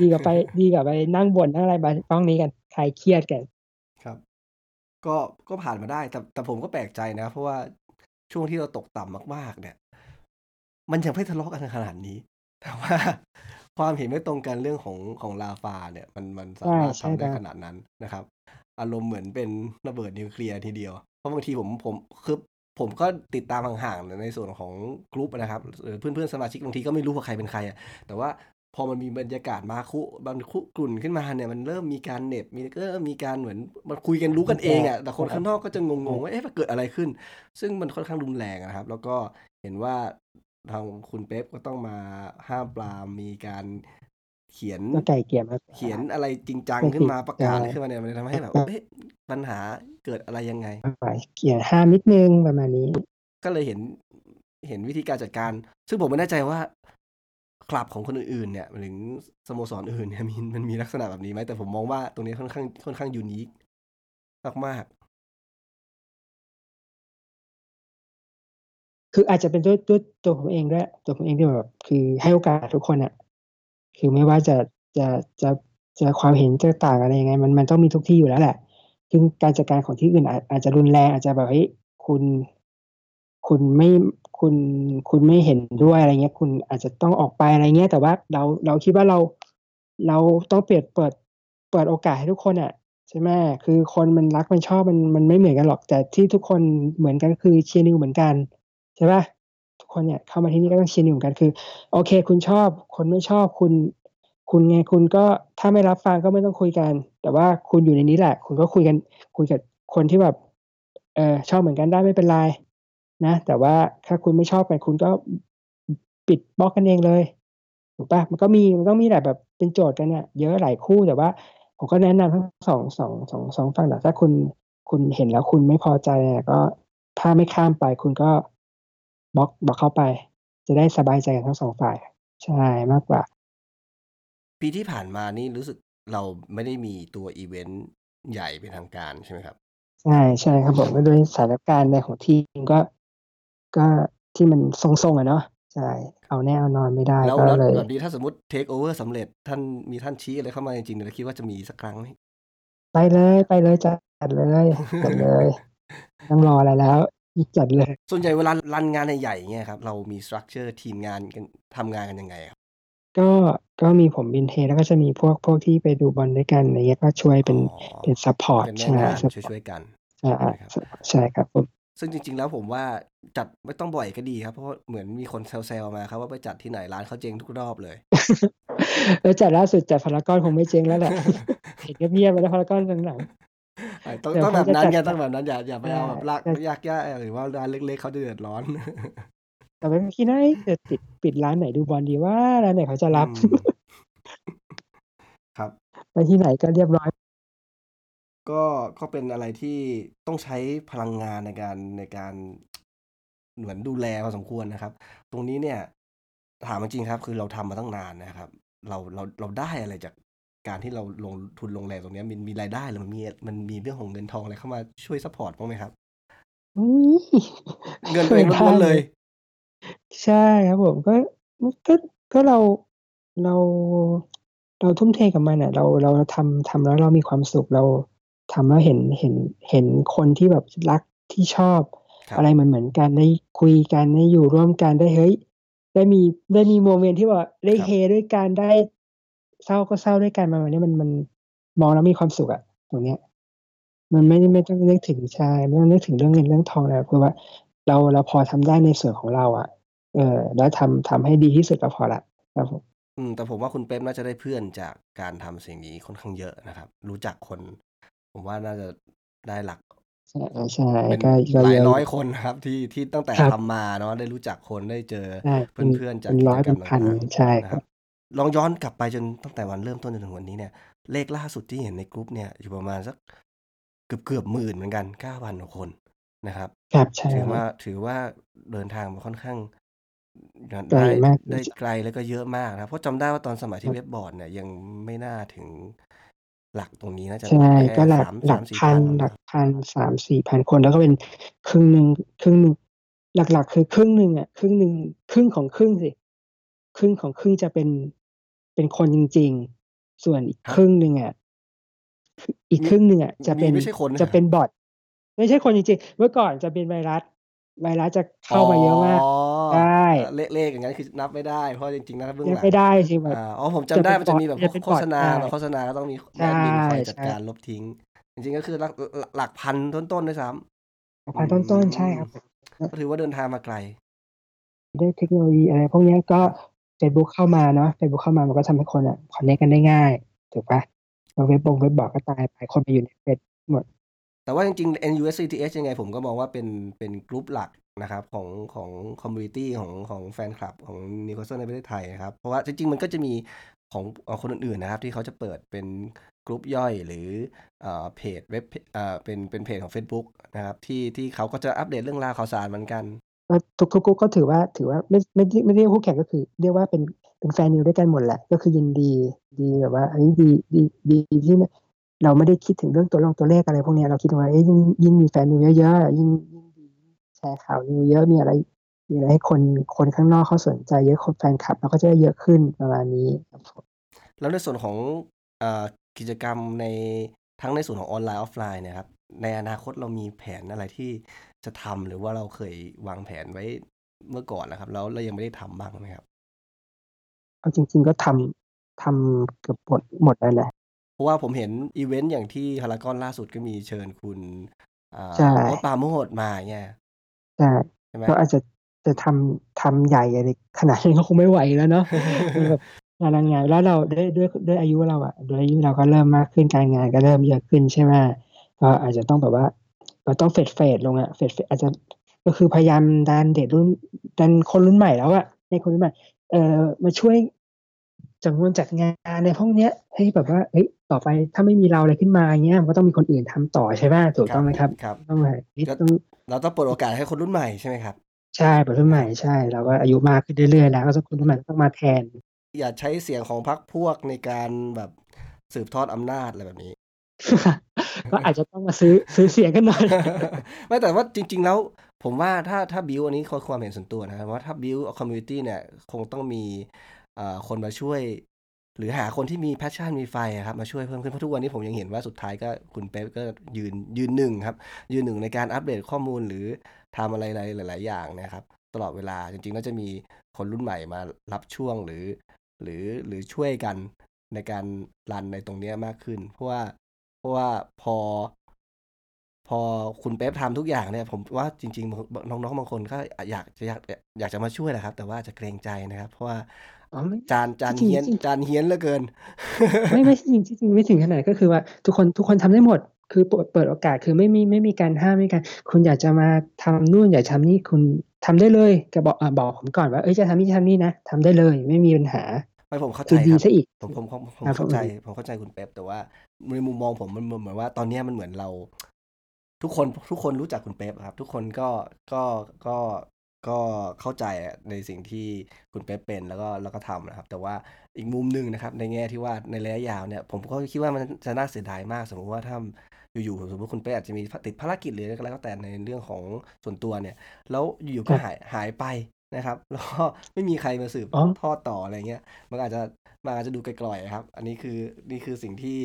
ดีกว่าไปดีกว่าไปนั่งบ่นนั่งอะไรไปห้องนี้กันใครเครียดกัน ครับ ก็ก็ผ่านมาได้ แต่แต่ผมก็แปลกใจนะ เพราะว่า ช่วงที่เราตกต่ำมาก ๆ เนี่ย มันยังไม่ทะเลาะกันขนาดนี้ แต่ว่าความเห็นไม่ตรงกันเรื่องของของลาฟาเนี่ย มันมันสามารถใช่ทำได้ใช่ขนาดนั้นนะครับ อารมณ์เหมือนเป็นระเบิดนิวเคลียร์ทีเดียว เพราะบางทีผมผมคือผมก็ติดตามห่างๆในส่วนของกลุ่มนะครับหรือเพื่อนๆสมาชิกบางทีก็ไม่รู้ว่าใครเป็นใครอะแต่ว่า พอมันมีบรรยากาศมาคุบันคุกลุ่นขึ้นมาเนี่ยมันเริ่มมีการเหน็บมีก็เริ่มมีการเหมือนมันคุยกันรู้กันเองอะแต่คนข้างนอกก็จะงงๆว่าเอ๊ะมันเกิดอะไรขึ้น ซึ่งมันค่อนข้างรุนแรงอะนะครับ แล้วก็เห็นว่าทางคุณเป๊ปก็ต้องมาห้ามปรามมีการเขียนก็ไก่เกลี่ยมาเขียนอะไรจริงจังไม่ขึ้นมาผิดประกาศใช่ขึ้นมาเนี่ยมันทำให้แบบเอ๊ะปัญหาเกิดอะไรยังไงไปเขียนห้ามนิดนึงประมาณนี้ ก็เลยเห็นเห็นวิธีการจัดการ ซึ่งผมไม่แน่ใจว่า คลับของคนอื่นๆเนี่ยหรือสโมสรอื่นเนี่ยมีมันมีลักษณะแบบนี้ไหมแต่ผมมองว่าตรงนี้ค่อนข้างค่อนข้างยูนิคมากคืออาจจะเป็นด้วยด้วยตัวผมเองด้วยตัวผมเองที่แบบคือให้โอกาสทุกคนอะคือไม่ว่าจะจะจะจะความเห็นจะต่างอะไรยังไง มันมันต้องมีทุกที่อยู่แล้วแหละซึ่งการจัดการของที่อื่นอาจอาจจะรุนแรงอาจจะแบบเฮ้ยคุณ คุณไม่ คุณคุณไม่เห็นด้วยอะไรเงี้ย คุณอาจจะต้องออกไปอะไรเงี้ย แต่ว่าเราเราคิดว่าเรา เราต้องเปิดเปิดเปิดโอกาสให้ทุกคนอะใช่ไหมคือคนมันรักมันชอบมันมันไม่เหมือนกันหรอก แต่ที่ทุกคนเหมือนกันคือเชียร์นิวเหมือนกันใช่ปะทุกคนเนี่ยเข้ามาที่นี่ก็ต้องเชียร์นิวเหมือนกันคือ โอเค คุณชอบ คนไม่ชอบคุณ คุณไงคุณก็ถ้าไม่รับฟังก็ไม่ต้องคุยกัน แต่ว่าคุณอยู่ในนี้แหละ คุณก็คุยกันคุยกับคนที่แบบเออชอบเหมือนกันได้ไม่เป็นไร นะ แต่ว่าถ้าคุณไม่ชอบกันคุณก็ปิดบล็อกกันเองเลยถูกปะมันก็มีมันต้องมีแหละแบบเป็นโจทย์กันเนี่ยเยอะหลายคู่แต่ว่าผมก็แนะนำทั้งสองสองสองสองฝั่งแต่ถ้าคุณคุณเห็นแล้วคุณไม่พอใจเนี่ยก็ถ้าไม่ข้ามไปคุณก็บล็อกบล็อกเข้าไป จะได้สบายใจกันทั้งสองฝ่ายใช่มากกว่าๆปีที่ผ่านมานี่รู้สึกเราไม่ได้มีตัวอีเวนต์ใหญ่เป็นทางการใช่ไหมครับ ใช่ใช่ครับผมก็ด้วยสถานการณ์ในของทีมก็ ก็ที่มันทรงๆอะเนาะใช่เอาแน่เอานอนไม่ได้แล้วก็แล้วเลยแบบนี้ถ้าสมมติเทคโอเวอร์สำเร็จท่านมีท่านชี้อะไรเข้ามาจริงๆเนี่ยเราคิดว่าจะมีสักครั้งไหมไปเลยไปเลยจัดเลยจัดเลยต้องรออะไรแล้วจัดเลย ส่วนใหญ่เวลา run งานใหญ่ๆเงี้ยครับ เรามี structure ทีมงานกันทำงานกันยังไงครับก็ก็มีผมบินเทแล้วก็จะมีพวกพวกที่ไปดูบอลด้วยกันอะไรเงี้ยก็ช่วยเป็นอ๋อเป็น support เป็นแม่ใช่งาน support ช่วยๆกันใช่นะครับใช่ครับผม ซึ่งจริง ๆ แล้วผมว่าจัดไม่ต้องบ่อยก็ดีครับ เพราะว่าเหมือนมีคนแซวๆมาครับว่าไปจัดที่ไหนร้านเขาเจ๊งทุกรอบเลยแล้วจัดล่าสุดจัดพารากอนคงไม่เจ๊งแล้วแหละเห็นเงียบๆไปแล้วพารากอนหลังต้องเดี๋ยวต้องแบบนั้นเขาจะไงจัดต้องแบบนั้นอย่าอย่าไปเอาแบบลากใช่ยากๆหรือว่าร้านเล็กๆเขาจะเดือดร้อนๆแต่ไม่คิดนะจะปิดปิดร้านไหนดูบอลดีว่าร้านไหนเขาจะรับอืมครับ ไปที่ไหนก็เรียบร้อย ก็ก็เป็นอะไรที่ต้องใช้พลังงานในการในการเหมือนดูแลพอสมควรนะครับ ตรงนี้เนี่ยถามจริงๆครับคือเราทำมาตั้งนานนะครับ เราเราเราได้อะไรจากการที่เราลงทุนลงแรงตรงเนี้ยมันมีรายได้หรือมันมีมันมีเรื่องของเงินทองอะไรเข้ามาช่วยซัปพอร์ตบ้างไหมครับ?อืมเงินตัวเองไม่ได้ล้วนๆเเลลยยใช่ครับผมก็อือก็ก็เราเราเราทุ่มเทกับมันอะเราเราทำทำแล้วเรามีความสุขเรา ทำแล้วเห็นเห็นเห็นคนที่แบบรักที่ชอบครัอะบไรเหมือนๆกันได้คุยกันได้อยู่ร่วมกันได้เฮ้ยได้มีได้มีโมเมนต์ที่แบบได้ครัเฮบด้วยกันได้เศร้าก็เศร้าด้วยกันประมาณนี้มันมันมองแล้วมีความสุขอะตรงเนี้ย มันไม่ไม่ต้องนึกถึงใช่ไม่ต้องนึกถึงเรื่องเงินเรื่องทองแล้วคือว่า เราเราพอทำได้ในส่วนของเราอะเออ แล้วทำทำให้ดีที่สุดก็พอแล้วครับผมอืมแต่ผมว่าคุณเป๊ปน่าจะได้เพื่อนจากการทำสิ่งนี้ค่อนข้างเยอะนะครับ รู้จักคน ผมว่าน่าจะได้หลักใช่เป็นๆก็ก็หลาเยอะอยร้อยู่ยคนนะครับ ที่ที่ตั้งแต่ครับทำมาเนาะได้รู้จักคนได้เจอใช่เเป็นพื่อนๆจเาปก็นกิจ100เปกร็รนมตพัน่างใช่ๆนะครครัับบลองย้อนกลับไปจนตั้งแต่วันเริ่มต้นจนถึงวันนี้เนี่ย เลขล่าสุดที่เห็นในกรุ๊ปเนี่ย อยู่ประมาณสักเกือบๆ10,000เหมือนกัน9,000กว่าคนนะครับครับใช่ถือวครั่าบถือว่าเดินทางมาค่อนข้างงไกลได้มากจได้ริงๆไกลแล้วก็เยอะมากนะครับเพราะจำได้ว่าตอนสมัยทคี่รัเวบ็บบอร์ดเนี่ยยังไม่น่าถึง หลักตรงนี้น่าจะใช่แค่ก็หลัสกามสหลัามสี่กพันพันหลนัะกพัน3-4,000คนแล้วก็เป็นครึ่งหนึ่งครึ่งหนึ่งหลัก ๆ คือครึ่งหนึ่งอะครึ่งหนึ่งครึ่งของครึ่งสิครึ่งของครึ่งจะเป็นเป็นคนจริง ๆ ส่วนอีกฮคะ?รึ่งหนึ่งอะคอีกมีครึ่งหนึ่งอะจะมเปี็นไม่ใช่คนด้วจยะเหรเอ?ป็นบอตไม่ใช่คนจริงๆเมื่อก่อนจะเป็นไวรัส ไวรัสจะเอข๋อ้ามาเยอะมากใช่เออเลขๆอย่างงั้นคือนับไม่ได้ เพราะจริงๆแล้วเบื้อยงังหลังไม่ได้สิแบอาบอ๋อผมจจะำไเดป้็นบอตมันจะมีแบบพจวะกเป็นบอตโฆษณาได้มาโฆษณาก็ต้องมีใชแอ่ดมินคอยจัดใช่การลบทิ้ง จริงๆก็คือหลักลลหลักพันต้นๆด้วยซ้หลักำอพืันต้นๆใช่มครับผมกก็็ถือว่าเดินทางมาไกลด้วยเทคโนโลยีอะไรพวกเนี้ยก็ครับเฟซบุ๊กเข้ามาเนาะเฟซบุ๊กเข้ามามันก็ทำให้คนอะคอนเน็กกันได้ง่าย ถูกเปล่า?แล้วเว็บบงเว็บบอร์ดก็ตายไปคนไปอยู่ในเฟซหมด แต่ว่าจริงๆ NUSCTH ยังไงผมก็มองว่าเป็นเป็นกรุ๊ปหลักนะครับของของ community ของของแฟนคลับของ Newcastle ในประเทศไทยนะครับ เพราะว่าจริงๆ มันก็จะมีของคนอื่นๆนะครับ ที่เขาจะเปิดเป็นกรุ๊ปย่อยหรือเอ่อเพจเว็บเพอ่าเป็นเป็นเพจของเฟซบุ๊กนะครับที่ที่เขาก็จะอัปเดตเรื่องราวข่าวสารเหมือนกันทุกทุกกรุ๊ปก็ถือว่าถือว่าไม่ไม่ไม่ได้เรียกว่าคู่แข่งก็คือ เรียกว่าเป็นเป็นแฟนนิวด้วยกันหมดแหละ ก็คือยินดีดีแบบว่าเฮ้ดีดีดีที่ เราไม่ได้คิดถึงเรื่องตัวลงตัวเลขอะไรพวกเนี้ยเราคิดว่าเอ๊ะยิ่งยิ่งมีแฟนนิวเยอะๆอะยิ่งยิ่งดีแชร์ข่าวนิวเยอะมีอะไรมีอะไรให้คนคนข้างนอกเขาสนใจเยอะคนแฟนคลับเราก็จะได้เยอะขึ้นประมาณนี้ครับผมแล้วในส่วนของอ่ากิจกรรมในทั้งในส่วนของออนไลน์ออฟไลน์เนี่ยครับในอนาคตเรามีแผนอะไรที่จะทำหรือว่าเราเคยวางแผนไว้เมื่อก่อนอะครับ แล้วเรายังไม่ได้ทำบ้างไหมครับ?เอาจริง ๆ ก็ทำทำเกือบหมดหมดแล้วแหละ เพราะว่าผมเห็นอิเวนต์อย่างที่พารากอนล่าสุดก็มีเชิญคุณอ่ใชาโอ๊ต่ปราโมชมาอย่างเงี้ยใช่ใช่ไหม?ก็อาจจะจะทำทำใหญ่อะไรขนาดนั้นก็คงไม่ไหวแล้วเนาะคือแบบงานงานแล้วเราด้วยด้วยด้วยอายุเราอะด้วยอายุเราก็เริ่มมากขึ้นการงานก็เริ่มเยอะขึ้นใช่ไหมก็อาจจะต้องแบบว่าเราต้องเฟดๆลงอะเฟดๆอาจจะก็คือพยายามดันเด็กรุ่นดันคนรุ่นใหม่แล้วอะให้คนรุ่นใหม่เอ่อมาช่วย จัดงงจัดงานอะไรพวกเนี้ยให้แบบว่าเฮ้ยต่อไปถ้าไม่มีเราอะไรขึ้นมาอย่างเงี้ยมันก็ต้องมีคนอื่นทำต่อใช่เปล่าถูกครต้ับองไหมครับ?ครับต้องหาเฮ้ยก็ต้องเราต้องเปิดโอกาสให้คนรุ่นใหม่ใช่ไหมครับ?ใช่เด็กรุ่นใหม่ใช่เราก็อายุมากขึ้นเรื่อยๆแล้วก็ต้องคนรุ่นใหม่ต้องมาแทน อย่าใช้เสียงของพรรคพวกในการแบบสืบทอดอำนาจอะไรแบบนี้ก็อาจจะต้องมาซื้อซื้อเสียงกันหน่อยไม่แต่ว่าจริง ๆ แล้วผมว่าถ้าถ้า build อันนี้คือความเห็นส่วนตัวนะครับว่าถ้า build community เนี่ยคงต้องมีอ่า คนมาช่วย หรือหาคนที่มี passion มีไฟครับมาช่วยเพิ่มขึ้นเพราะทุกวันนี้ผมยังเห็นว่าสุดท้ายก็คุณเป๊ปก็ยืนยืนหนึ่งครับ ยืนหนึ่งในการอัปเดตข้อมูลหรือทำอะไรหลาย ๆ อย่างนะครับ ตลอดเวลาจริงๆน่าจะมีคนรุ่นใหม่มารับช่วงหรือ หรือหรือช่วยกันในการรันในตรงนี้มากขึ้น เพราะว่าเพราะว่าพอ พอคุณเป๊ปทำทุกอย่างเนี่ย ผมว่าจริง ๆ น้องๆบางคนก็อยากจะอยากอยากจะมาช่วยแหละครับ แต่ว่าจะเกรงใจนะครับ เพราะว่า อ๋อไม่จานจานที่เฮี้ยนจริงๆจานเฮี้ยนเหลือเกิน ไม่ไม่ที่จริงที่จริงไม่ถึงขนาดก็คือว่าทุกคนทุกคนทำได้หมด คือเปิดเปิดโอกาสคือไม่มีไม่มีการห้ามไม่มีการคุณอยากจะมาทำนู่นอยากทำนี่คุณทำได้เลยแต่บอกอ่าบอกผมก่อนว่าเฮ้ยจะทำนี่จะทำนี่นะทำได้เลยไม่มีปัญหาไม่ผมเข้าใจคือดีครับซะอีกผมผมผมผมครับเข้าใจผมผมเข้าใจคุณเป๊ปแต่ว่าในมุมมองผมมันเหมือนเหมือนว่าตอนเนี้ยมันเหมือนเรา ทุกคนทุกคนรู้จักคุณเป๊ปอะครับ ทุกคนก็ก็ก็ ก็เข้าใจอะในสิ่งที่คุณเป๊ปเป็นแล้วก็แล้วก็ทำนะครับ แต่ว่าอีกมุมหนึ่งนะครับ ในแง่ที่ว่าในระยะยาวเนี่ย ผมก็คิดว่ามันจะน่าเสียดายมาก สมมติว่าถ้าอยู่ๆสมมติคุณเป๊ปอาจจะมีติดภารกิจหรืออะไรก็แล้วแต่ในเรื่องของส่วนตัวเนี่ย แล้วอยู่ๆครัก็บหายหายไปนะครับ แล้วก็ไม่มีใครมาสืบอ๋อทอดต่ออะไรเงี้ยมันอาจจะมันอาจจะดูไกลๆครับ อันนี้คือนี่คือสิ่งที่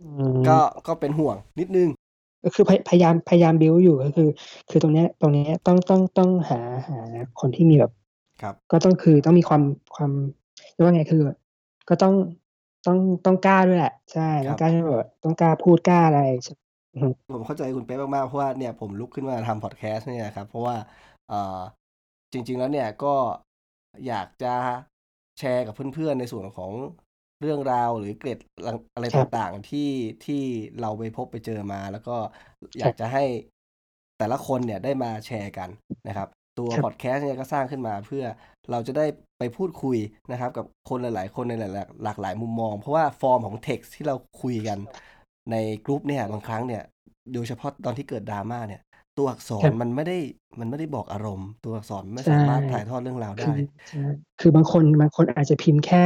อืมก็ก็เป็นห่วงนิดนึง ก็คือพยพยายามพยายามบิวอยู่ก็คือ คือตรงเนี้ยตรงเนี้ยต้องต้องต้องหาหาคนที่มีแบบครับ ก็ต้องคือต้องมีความความเรียกว่าไงคือ ก็ต้องต้องต้องกล้าด้วยแหละใช่คต้รัอบงกล้าที่แบบต้องกล้าพูดกล้าอะไรใช่อือฮึผมเข้าใจคุณเป๊ปมากๆเพราะว่าเนี่ยผมลุกขึ้นมาทำพอดแคสต์เนี่ยนะครับ เพราะว่าเอ่อจริง ๆ แล้วเนี่ยก็อยากจะแชร์กับเพื่อนๆในส่วนของ เรื่องราวหรือเกร็ดอะไรครับต่างๆที่ที่เราไปพบไปเจอมา แล้วก็อคยารักบจะให้แต่ละคนเนี่ยได้มาแชร์กันนะครับ ตัวครับพอดแคสต์เนี่ยก็สร้างขึ้นมาเพื่อเราจะได้ไปพูดคุยนะครับ กับคนหลาย ๆ คนในหลายๆหลากหลายมุมมอง เพราะว่าฟอร์มของเท็กซ์ที่เราคุยกันในกลุ่มเนี่ยบางครั้งเนี่ย โดยเฉพาะตอนที่เกิดดราม่าเนี่ย ตัวอักษครัรบมันไม่ได้มันไม่ได้บอกอารมณ์ ตัวอักษรไม่ใช่สามารถถ่ายทอดเรื่องราวคืได้อใช่คือบางคนบางคนอาจจะพิมพ์แค่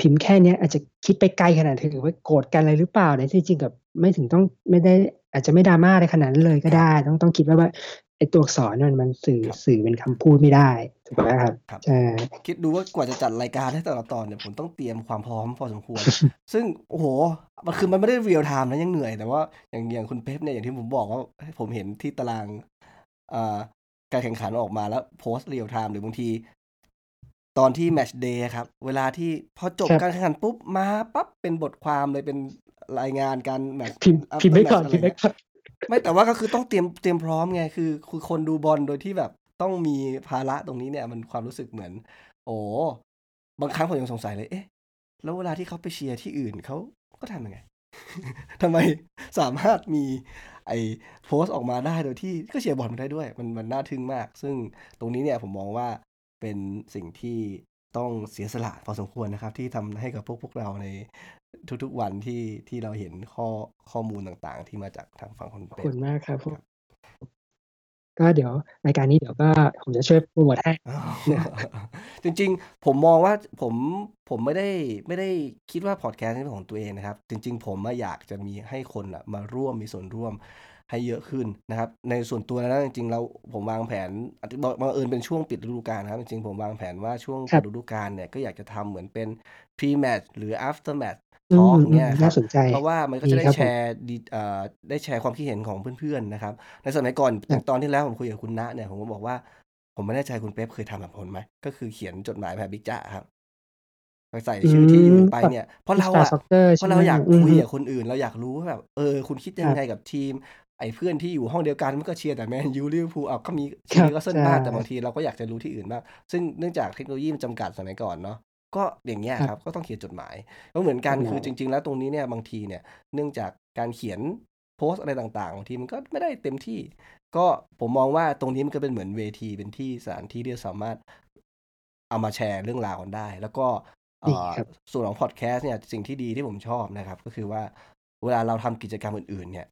พิมพ์แค่เนี้ยอาจจะคิดไปไกลขนาดถึงว่าโกรธกันอะไรหรือเปล่าแต่ที่จริงกับไม่ถึงต้องไม่ได้อาจจะไม่ดราม่าอะไรขนาดนั้นเลยก็ครับได้ ต้องต้องคิดว่าว่า ไอ้ตัวอักษรมันมันสื่อครับสื่อเป็นคำพูดไม่ได้ถูกไหมครับครับใช่คิดดูว่ากว่าจะจัดรายการให้แต่ละตอนเนี่ยผมต้องเตรียมความพร้อมพอสมควร ซึ่งโอ้โหมันคือมันไม่ได้ real-time นะยังเหนื่อย แต่ว่าอย่างอย่างคุณเป๊ปเนี่ยอย่างที่ผมบอกว่าผมเห็นที่ตารางเอ่อการแข่งขันออกมาแล้วโพสต์ real-time หรือบางที ตอนที่ match day ครับ เวลาที่พอจบครับการแข่งขันปุ๊บมาปั๊บเป็นบทความเลยเป็นรายงานการแมตช์พิมพ์ after พิมพ์ไว้ก่อน match พิมพ์ไว้ก่อน ไม่แต่ว่าก็คือต้องเตรียมเตรียมพร้อมไงคือคือคนดูบอลโดยที่แบบต้องมีภาระตรงนี้เนี่ยมันความรู้สึกเหมือน โอ้บางครั้งผมยังสงสัยเลยเอ๊ะ แล้วเวลาที่เขาไปเชียร์ที่อื่นเขาก็ทำยังไงทำไมสามารถมีไอ้โพสต์ออกมาได้โดยที่ก็เชียร์บอลมาได้ด้วย มันมันน่าทึ่งมาก ซึ่งตรงนี้เนี่ยผมมองว่าเป็นสิ่งที่ต้องเสียสละพอสมควรนะครับ ที่ทำให้กับพวกพวกเราใน ทุกๆวันที่ที่เราเห็นข้อข้อมูลต่างๆ ที่มาจากทางฝั่งคนขอบเป๊คุปณมากครับผมครับก็เดี๋ยวรายการนี้เดี๋ยวก็ผมจะช่วยโปรโมทให้อ๋อนะครับจริงๆ ผมมองว่าผมผมไม่ได้ไม่ได้คิดว่าพอดแคสต์นี้เป็นของตัวเองนะครับ จริง ๆ ผมอะอยากจะมีให้คนอะมาร่วมมีส่วนร่วมให้เยอะขึ้นนะครับ ในส่วนตัวแล้วจริงๆแล้วผมวางแผนอาจจะบังเอิญเป็นช่วงปิดฤดูกาลนะครับ จริงๆผมวางแผนว่าช่วงครัปิบดฤดูกาลเนี่ยก็อยากจะทำเหมือนเป็น pre match หรือ after match อื talk มอย่างอืเงี้มยคน่ารับสนใจเพราะว่ามันก็ดีจะได้ครับแชผมร์ดีเอ่อได้แชร์ความคิดเห็นของเพื่อนๆนะครับ ในสมัยก่อนอครัย่าบงตอนที่แล้วผมคุยกับคุณณเนี่ยผมก็บอกว่า ผมไม่แน่ใจคุณเป๊ปเคยทำแบบผมไหมก็คือเขียนจดหมายแบบบิ๊กจ๊ะครับไปใส่อืชื่อที่อมยู่ไปแบบเนี่ยเพราะมิสเราเตอร์อะซ็อกเกอร์เพใช่ราะไหมเราอยากอือคุยฮึกับคนอื่น เราอยากรู้ว่าแบบเออ คุณคิดคยัรังบไงกับทีม ไอ้เพื่อนที่อยู่ห้องเดียวกันมันก็เชียร์แต่แมนยูลิเวอร์พูลอ้าวก็มีคเชียรัร์บนิวคาสเซิลใช่บ้างแต่บางทีเราก็อยากจะรู้ที่อื่นบ้างซึ่งเนื่องจากเทคโนโลยีมันจำกัดสมัยก่อนเนาะ ก็อย่างเงี้ยครับครับก็ต้องเขียนจดหมายก็เหมือนกันจดหคืมาอยจริง ๆ แล้วตรงนี้เนี่ยบางทีเนี่ยเนื่องจากการเขียนโพสต์อะไรต่างๆบางทีมันก็ไม่ได้เต็มที่ ก็ผมมองว่าตรงนี้มันก็เป็นเหมือนเวทีเป็นที่สถานที่ที่สามารถเอามาแชร์เรื่องราวกันได้ แล้วก็เอ่ดีอครับส่วนของพอดแคสต์เนี่ยสิ่งที่ดีที่ผมชอบนะครับ ก็คือว่าเวลาเราทำกิจกรรมอื่น ๆ เนี่ย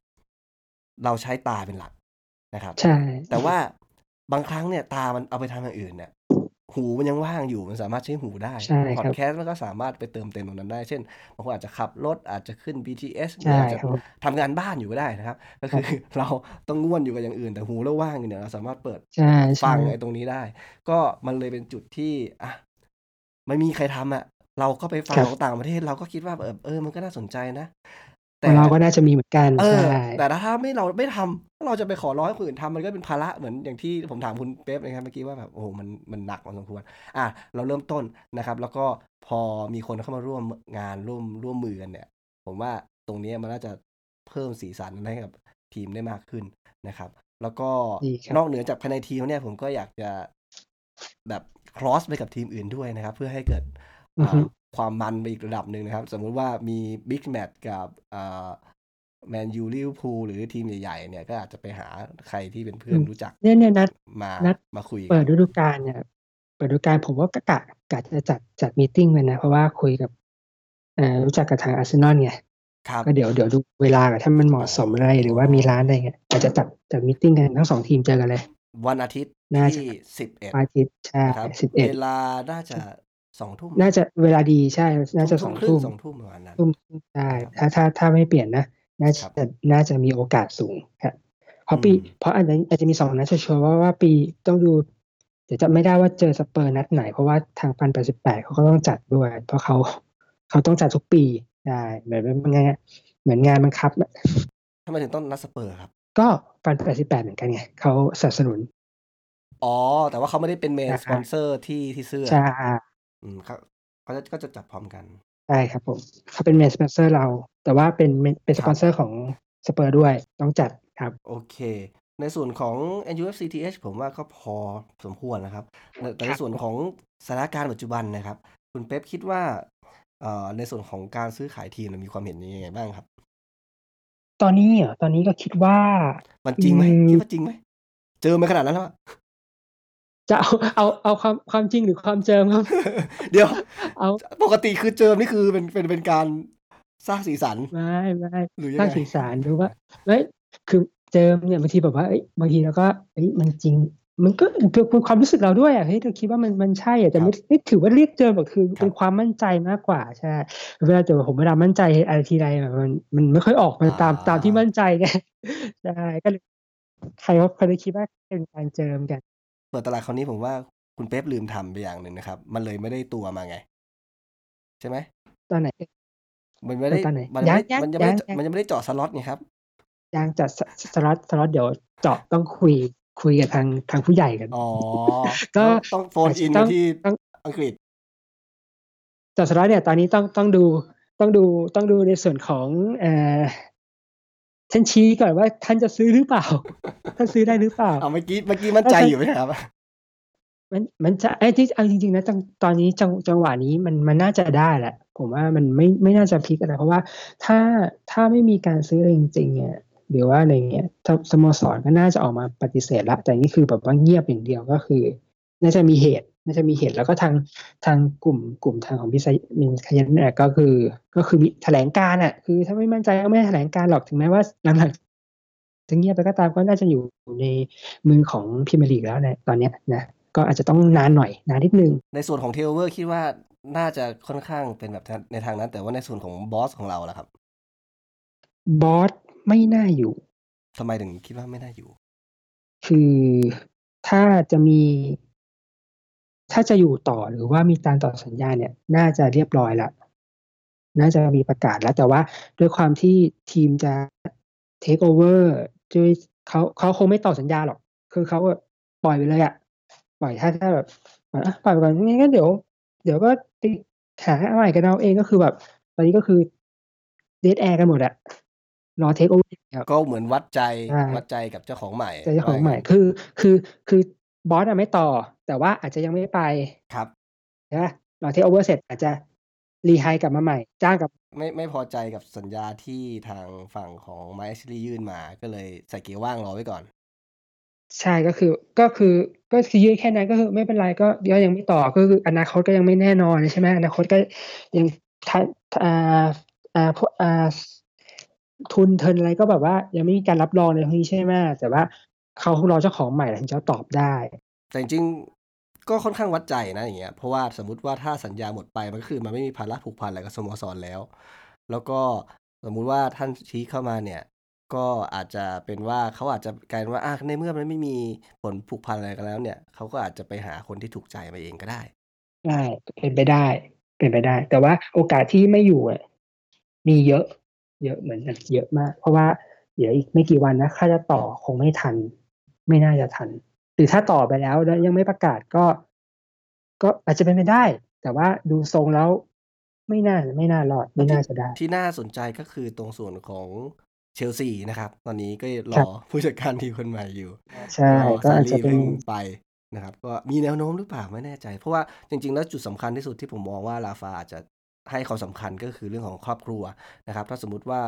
เราใช้ตาเป็นหลักนะครับ ใช่ แต่ว่าบางครั้งเนี่ย ตามันเอาไปทำอย่างอื่นเนี่ย หูมันยังว่างอยู่มันสามารถใช้หูได้ใช่พอครัดบแคสต์มันก็สามารถไปเติมเต็มตรงนั้นได้ เช่นบางคนอาจจะขับรถอาจจะขึ้น BTS หรือใช่อาจจะครับผมทำงานบ้านอยู่ก็ได้นะครับ ก็ครัคืบอเราต้องง่วนอยู่กับอย่างอื่น แต่หูเราว่างอยู่เนี่ยเราสามารถเปิดใช่ฟัใช่งไอ้ตรงนี้ได้ ก็มันเลยเป็นจุดที่อะไม่มีใครทำอะเราก็ไปฟังครับของต่างประเทศ เราก็คิดว่าเออเออมันก็น่าสนใจนะข แต่องเราก็น่าจะมีเหมือนกันเออใช่แต่ถ้าไม่เราไม่ทำถ้าเราจะไปขอร้องให้คนอื่นทำมันก็เป็นภาระเหมือนอย่างที่ผมถามคุณเป๊ปนะครับเมื่อกี้ว่าแบบโอ้โหมันมันหนักพอสมควรอะเราเริ่มต้นนะครับ แล้วก็พอมีคนเข้ามาร่วมงานร่วมร่วมมือกันเนี่ย ผมว่าตรงเนี้ยมันน่าจะเพิ่มสีสันให้กับทีมได้มากขึ้นนะครับ แล้วก็ดีครับนอกเหนือจากภายในทีมเนี่ยผมก็อยากจะแบบ cross ไปกับทีมอื่นด้วยนะครับ เพื่อให้เกิดอือฮึอ่า ความมันไปอีกระดับหนึ่งนะครับ สมมุติว่ามีบิ๊กแมตช์กับแมนยูลิเวอร์พูลหรือทีมใหญ่ๆเนี่ยก็อาจจะไปหาใครที่เป็นเพื่อนรู้จักเนี่ยเนี่ยนัดมานัดมาคุยกัเปินดฤดูกาลเนี่ยเปิดฤดูกาลผมว่ากะกะกะจะจัดจัดมีตติงกันนะ เพราะว่าคุยกับเอ่อรู้จักกับทางอาร์เซนอลไงครับก็เดี๋ยวเดี๋ยวดูเวลาก่อนถ้ามันเหมาะสมอะไรหรือว่ามีร้านอะไรเงี้ยอาจจะจัดจัดมีตติงกันทั้งสองทีมเจอกันเลย วันอาทิตย์น่าจะที่สิบเอ็ดวันอาทิตย์ใช่นะครับสิบเอ็ดเวลาน่าจะ สองทุ่มน่าจะเวลาดีใช่ น่าจะสองครึ่ทุ่งมสองทุ่มประมาณนั้นทุ่มใช่ครับถ้าถ้าถ้าไม่เปลี่ยนนะ น่าครับจะน่าจะมีโอกาสสูงครับเพราะปีอืมเพราะอาจจะอาจจะมีสองนัดชัวร์ๆว่าว่าปีต้องดูเดี๋ยวจะไม่ได้ว่าเจอสเปอร์นัดไหน เพราะว่าทาง Fun แปดสิบแปดเขาก็ต้องจัดด้วย เพราะเขาเขาต้องจัดทุกปีใช่เหมือนเป็นไงเหมือนงานบังคับทำไมถึงต้องนัดสเปอร์ครับ ก็ Fun แปดสิบแปดเหมือนกันไงเขาสนับสนุนอ๋อ แต่ว่าเขาไม่ได้เป็น main อ่าสปอนเซอร์ที่ที่เสื้อใช่ อืมเขาเขาจะก็จะจัดพร้อมกัน ใช่ครับผมเขาเป็น main sponsor เรา แต่ว่าเป็นเป็นสปอนเซอร์ของสเปอร์ด้วยต้องจัดครับ โอเค ในส่วนของ NUFCTH ผมว่าก็พอสมควรนะครับแต่แต่ในส่วนของสถานการณ์ปัจจุบันนะครับ คุณเป๊ปคิดว่าเอ่อในส่วนของการซื้อขายทีมเนี่ยมีความเห็นยังไงบ้างครับ ตอนนี้เหรอตอนนี้ก็คิดว่า มันจริงไหมอืม คิดว่าจริงไหมเจอมาขนาดนั้นแล้วอะ จะเอาเอาเอาความความจริงหรือความเจิมครับ เดี๋ยว เอาปกติคือเจิมนี่คือเป็นเป็นเป็นการสร้างสีสันไม่ไม่หรือยัสร้างงไงสีสันดูว่าเฮ้ยคือเจิมเนี่ยบางทีแบบว่าเอ้ยบางทีเราก็เอ้ยมันจริง มันก็คือคือความรู้สึกเราด้วยอะเฮ้ยเราคิดว่ามันมันใช่อะแต่ไม่ไม่ถือว่าเรียกเจิมหรอกคือเป็นความมั่นใจมากกว่าใช่เวลาแต่ผมเวลามั่นใจอะไรทีไรแบบมันมันไม่ค่อยออกมาตามตามที่มั่นใจไงใช่ก็เลยใครเขาเคยคิดว่าเป็นการเจิมกัน เปิดตลาดคราวนี้ผมว่าคุณเป๊ปลืมทำไปอย่างหนึ่งนะครับ มันเลยไม่ได้ตัวมาไง ใช่ไหมตอนไหน มันไม่ได้ตอนไหนมันยังไม่ยังมันยังไม่ได้ยังมันยังไม่ได้เจาะสล็อตไงครับยังจัดสสล็อตสล็อตเดี๋ยวเจาะต้องคุยคุยกับทางทางผู้ใหญ่กัน อ๋อ ก็ต้องต้องโฟนอินต้ไปองที่ต้องอังกฤษจัดสล็อตเนี่ยตอนนี้ต้องต้องดูต้องดูต้องดูในส่วนของเอ่อ ท่านชี้ก่อนว่าท่านจะซื้อหรือเปล่า ท่านซื้อได้หรือเปล่าเอาเมื่อกี้เมื่อกี้มั่นใจถ้าอยู่ไหมครับมันมันจะไอ้ที่เอาจริง ๆ นะจังตอนนี้จังจังหวะนี้มันมันน่าจะได้แหละ ผมว่ามันไม่ไม่น่าจะพลิกอะไรเพราะว่าถ้าถ้าไม่มีการซื้ออะไรจริงๆเนี่ยหรือว่าอะไรเงี้ยถ้าสโมสรก็น่าจะออกมาปฏิเสธละ แต่นี่คือแบบว่าเงียบอย่างเดียวก็คือ น่าจะมีเหตุน่าจะมีเหตุแล้วก็ทางทางกลุ่มกลุ่มทางของพี่ไซบินนาห์ยานเนี่ยก็คือก็คือมีแถลงการณ์อะ คือถ้าไม่มั่นใจก็ไม่แถลงการณ์หรอกถึงแม้ว่าหลังๆจะเงียบไปก็ตามก็น่าจะอยู่ในมือของพรีเมียร์ลีกแล้วในตอนเนี้ยนะก็อาจจะต้องนานหน่อยนานนิดนึง ในส่วนของเทคโอเวอร์คิดว่าน่าจะค่อนข้างเป็นแบบในทางนั้น แต่ว่าในส่วนของบอสของเราล่ะครับบอสไม่น่าอยู่ทำไมถึงคิดว่าไม่น่าอยู่ คือถ้าจะมี ถ้าจะอยู่ต่อหรือว่ามีการต่อสัญญาเนี่ย น่าจะเรียบร้อยแล้วน่าจะมีประกาศแล้ว แต่ว่าด้วยความที่ทีมจะเทคโอเวอร์ด้วยเขาเขาคงไม่ต่อสัญญาหรอก คือเขาแบบปล่อยไปเลยอะปล่อยถ้าถ้าแบบอะปล่อยไปก่อนงั้นเดี๋ยว เดี๋ยวก็ไปหาอะไรกันเอาเองก็คือแบบตอนนี้ก็คือ dead air กันหมดอะรอเทคโอเวอร์ก็เหมือนวัดใจใช่วัดใจกับเจ้าของใหม่เจ้าของใหม่ว่าย่คือ คือคือ บอสอะไม่ต่อ แต่ว่าอาจจะยังไม่ไปครับนะรอเทคโอเวอร์เสร็จอาจจะ rehire กลับมาใหม่ จ้างกับ ไม่ไม่พอใจกับสัญญาที่ทางฝั่งของไมค์ชลียื่นมาก็เลยใส่เกียร์ว่างรอไว้ก่อน ใช่ก็คือก็คือก็คือยืนแค่นั้นก็คือไม่เป็นไรก็ก็ยังไม่ต่อก็คืออนาคตก็ยังไม่แน่นอนใช่ไหมอนาคตก็ยังทาอ่าอ่าพวกอ่าทุนเทินอะไรก็แบบว่ายังไม่มีการรับรองในตรงนี้ใช่ไหมแต่ว่า เขารอเจ้าของใหม่แล้วถึงจะตอบได้ แต่จริงๆก็ค่อนข้างวัดใจนะอย่างเงี้ยเพราะว่าสมมติว่าถ้าสัญญาหมดไปมันก็คือมันไม่มีภาระผูกพันอะไรกับสโมสรแล้ว แล้วก็สมมุติว่าท่านชี้เข้ามาเนี่ย ก็อาจจะเป็นว่าเขาอาจจะกลายเป็นว่าอะในเมื่อมันไม่มีผลผูกพันอะไรกันแล้วเนี่ยเขาก็อาจจะไปหาคนที่ถูกใจมาเองก็ได้ได้เป็นไปได้ เป็นไปได้ แต่ว่าโอกาสที่ไม่อยู่อะมีเยอะ เยอะเหมือนกันเยอะมาก เพราะว่าเดี๋ยวอีกไม่กี่วันนะถ้าจะต่อคงไม่ทัน ไม่น่าจะทัน หรือถ้าต่อไปแล้วแล้วยังไม่ประกาศก็ ก็อาจจะเป็นไปได้ แต่ว่าดูทรงแล้วไม่น่าไม่น่ารอดไม่น่าจะได้ ที่น่าสนใจก็คือตรงส่วนของเชลซีนะครับ ตอนนี้ก็รครัอบผู้จัดการทีมคนใหม่อยู่ใช่ก็ซาร์รี่อาจจะเป็นเพิ่งไปนะครับก็มีแนวโน้มหรือเปล่าไม่แน่ใจ เพราะว่าจริง ๆ แล้วจุดสำคัญที่สุดที่ผมมองว่าราฟาอาจจะให้ความสำคัญก็คือเรื่องของครอบครัวนะครับ ถ้าสมมุติว่า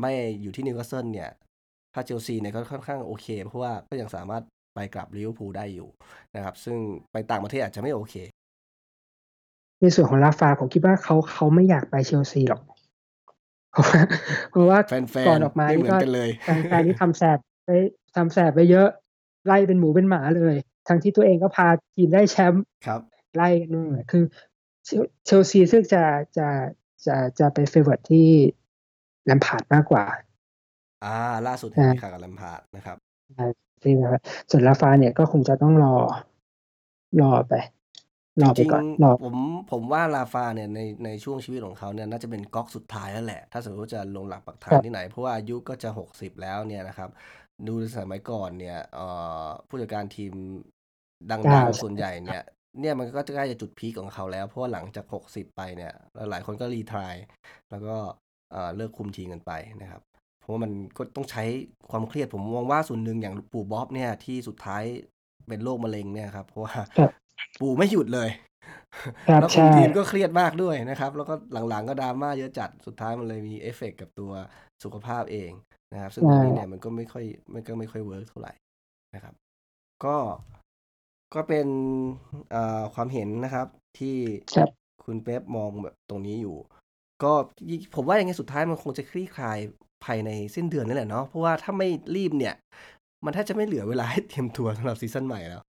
ไม่อยู่ที่นิวคาสเซิลเนี่ย ถ้าเชลซีเนี่ยก็ค่อนข้างโอเค เพราะว่าก็ยังสามารถไปกลับลิเวอร์พูลได้อยู่นะครับ ซึ่งไปต่างประเทศอาจจะไม่โอเค ในส่วนของราฟาผมคิดว่าเขาเขาไม่อยากไปเชลซีหรอก เพราะว่าเพราะว่าแฟนก่อนๆออกมานี่ก็ไม่เหมือนกันเลยแฟนๆนี่ทำแสบไปทำแสบไปเยอะไล่เป็นหมูเป็นหมาเลย ทั้งที่ตัวเองก็พาทีมได้แชมป์ครับไล่กันนู่นน่ะคือเชลเชลซีซึ่งจะจะจะจะไป favour ที่แลมพาร์ดมากกว่า อ่า ล่าสุดเห็นอ่ามีข่าวกับแลมพาร์ดนะครับที่นะครับส่วนราฟาเนี่ยก็คงจะต้องรอ รอไป รอไปจริงก่อนรอๆผมผมว่าลาฟาเนี่ยในในช่วงชีวิตของเขาเนี่ยน่าจะเป็นก๊อกสุดท้ายแล้วแหละ ถ้าสมมติว่าจะลงหลักปักฐาคนรับที่ไหน เพราะว่าอายุก็จะหกสิบแล้วเนี่ยนะครับ ดูสมัยก่อนเนี่ยเอ่อผู้จัดการทีมดัเก้างๆส่วนใหญ่เนี่ยเนี่ยมันก็ใกล้จะจุดพีคของเขาแล้ว เพราะว่าหลังจากหกสิบไปเนี่ยหลายๆคนก็รีทรายแล้วก็เอ่อเลิกคุมทีมกันไปนะครับ เพราะว่ามันก็ต้องใช้ความเครียดผมมองว่าส่วนหนึ่งอย่างปู่บ๊อบเนี่ยที่สุดท้ายเป็นโรคมะเร็งเนี่ยครับเพราะว่าครับปู่ไม่หยุดเลยครับแล้วคุมใช่ทีมก็เครียดมากด้วยนะครับ แล้วก็หลังๆก็ดราม่าเยอะจัดสุดท้ายมันเลยมีเอฟเฟกต์กับตัวสุขภาพเองนะครับ ซึ่งตรงนี้เนี่ยมันก็ไม่ค่อยมันก็ไม่ค่อย work เท่าไหร่นะครับ ก็ก็เป็นเอ่อความเห็นนะครับ ที่ครับคุณเป๊ปมองแบบตรงนี้อยู่ ก็ผมว่ายังไงสุดท้ายมันคงจะคลี่คลาย ภายในสิ้นเดือนนี่แหละเนาะเพราะว่าถ้าไม่รีบเนี่ย มันแทบจะไม่เหลือเวลาให้เตรียมตัวสำหรับซีซั่นใหม่แล้ว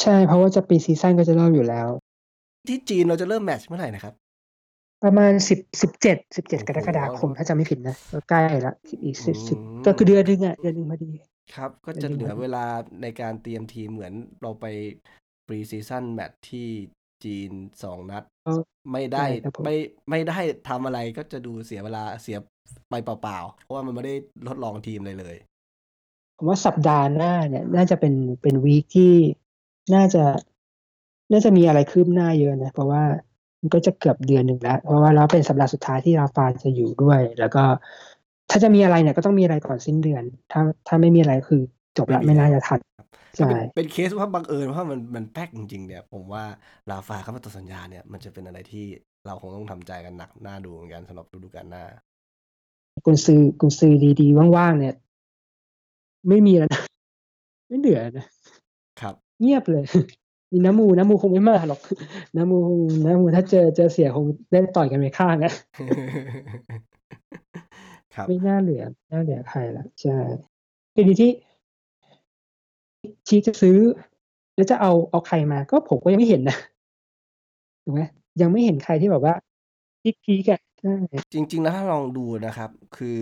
ใช่เพราะว่าจะ pre-season ก็จะเริ่มอยู่แล้ว ที่จีนเราจะเริ่มแมตช์เมื่อไหร่นะครับ ประมาณสิบสิบเจ็ดสิบเจ็ดโอ้โหกรกฎาคมถ้าจำไม่ผิดนะก็ใกล้ละอีกสิบสิบอืมก็คือเดือนหนึงอะเดือนหนึงพอดีครับ ก็เป็นจะยังไงเหลือเวลาในการเตรียมทีมเหมือนเราไป pre-season match ที่จีนสองนัดก็ไม่ได้ใช่ครับผมไม่ไม่ได้ทำอะไรก็จะดูเสียเวลาเสีย ไปเปล่าๆ เพราะว่ามันไม่ได้ทดลองทีมเลยเลย ผมว่าสัปดาห์หน้าเนี่ย น่าจะเป็นเป็นวีคที่น่าจะ น่าจะมีอะไรคืบหน้าเยอะนะ เพราะว่ามันก็จะเกือบเดือนหนึ่งแล้ว เพราะว่าแล้วเป็นสัปดาห์สุดท้ายที่ราฟาจะอยู่ด้วย แล้วก็ ถ้าจะมีอะไรเนี่ยก็ต้องมีอะไรก่อนสิ้นเดือน ถ้าถ้าไม่มีอะไรคือจบละไม่มีไม่น่าแล้วจะทันถ้าใช่เป็นเป็นเคสว่าบังเอิญว่ามันมันแป๊กจริงๆเนี่ย ผมว่าลาฟาเข้ามาต่อสัญญาเนี่ยมันจะเป็นอะไรที่เราคงต้องทำใจกันหนักหน้าดูเหมือนกันสำหรับฤดูกาลหน้า กุนซือกุนซือดีๆว่างๆเนี่ย ไม่มีแล้วนะไม่เหลือนะครับ เงียบเลยมีน้ำมูน้ำมูคงไม่มาหรอกน้ำมูน้ำมูถ้าเจอเจอเสียคงได้ต่อยกันไปข้างนะครับไม่น่าเหลือไม่น่าเหลือใครละใช่ทีนี้ที่ชี้จะซื้อ แล้วจะเอาเอาใครมา ก็ผมก็ยังไม่เห็นนะถูกไหมยังไม่เห็นใครที่แบบว่าพีคพีกัน ใช่ จริง ๆ แล้วถ้าลองดูนะครับ คือ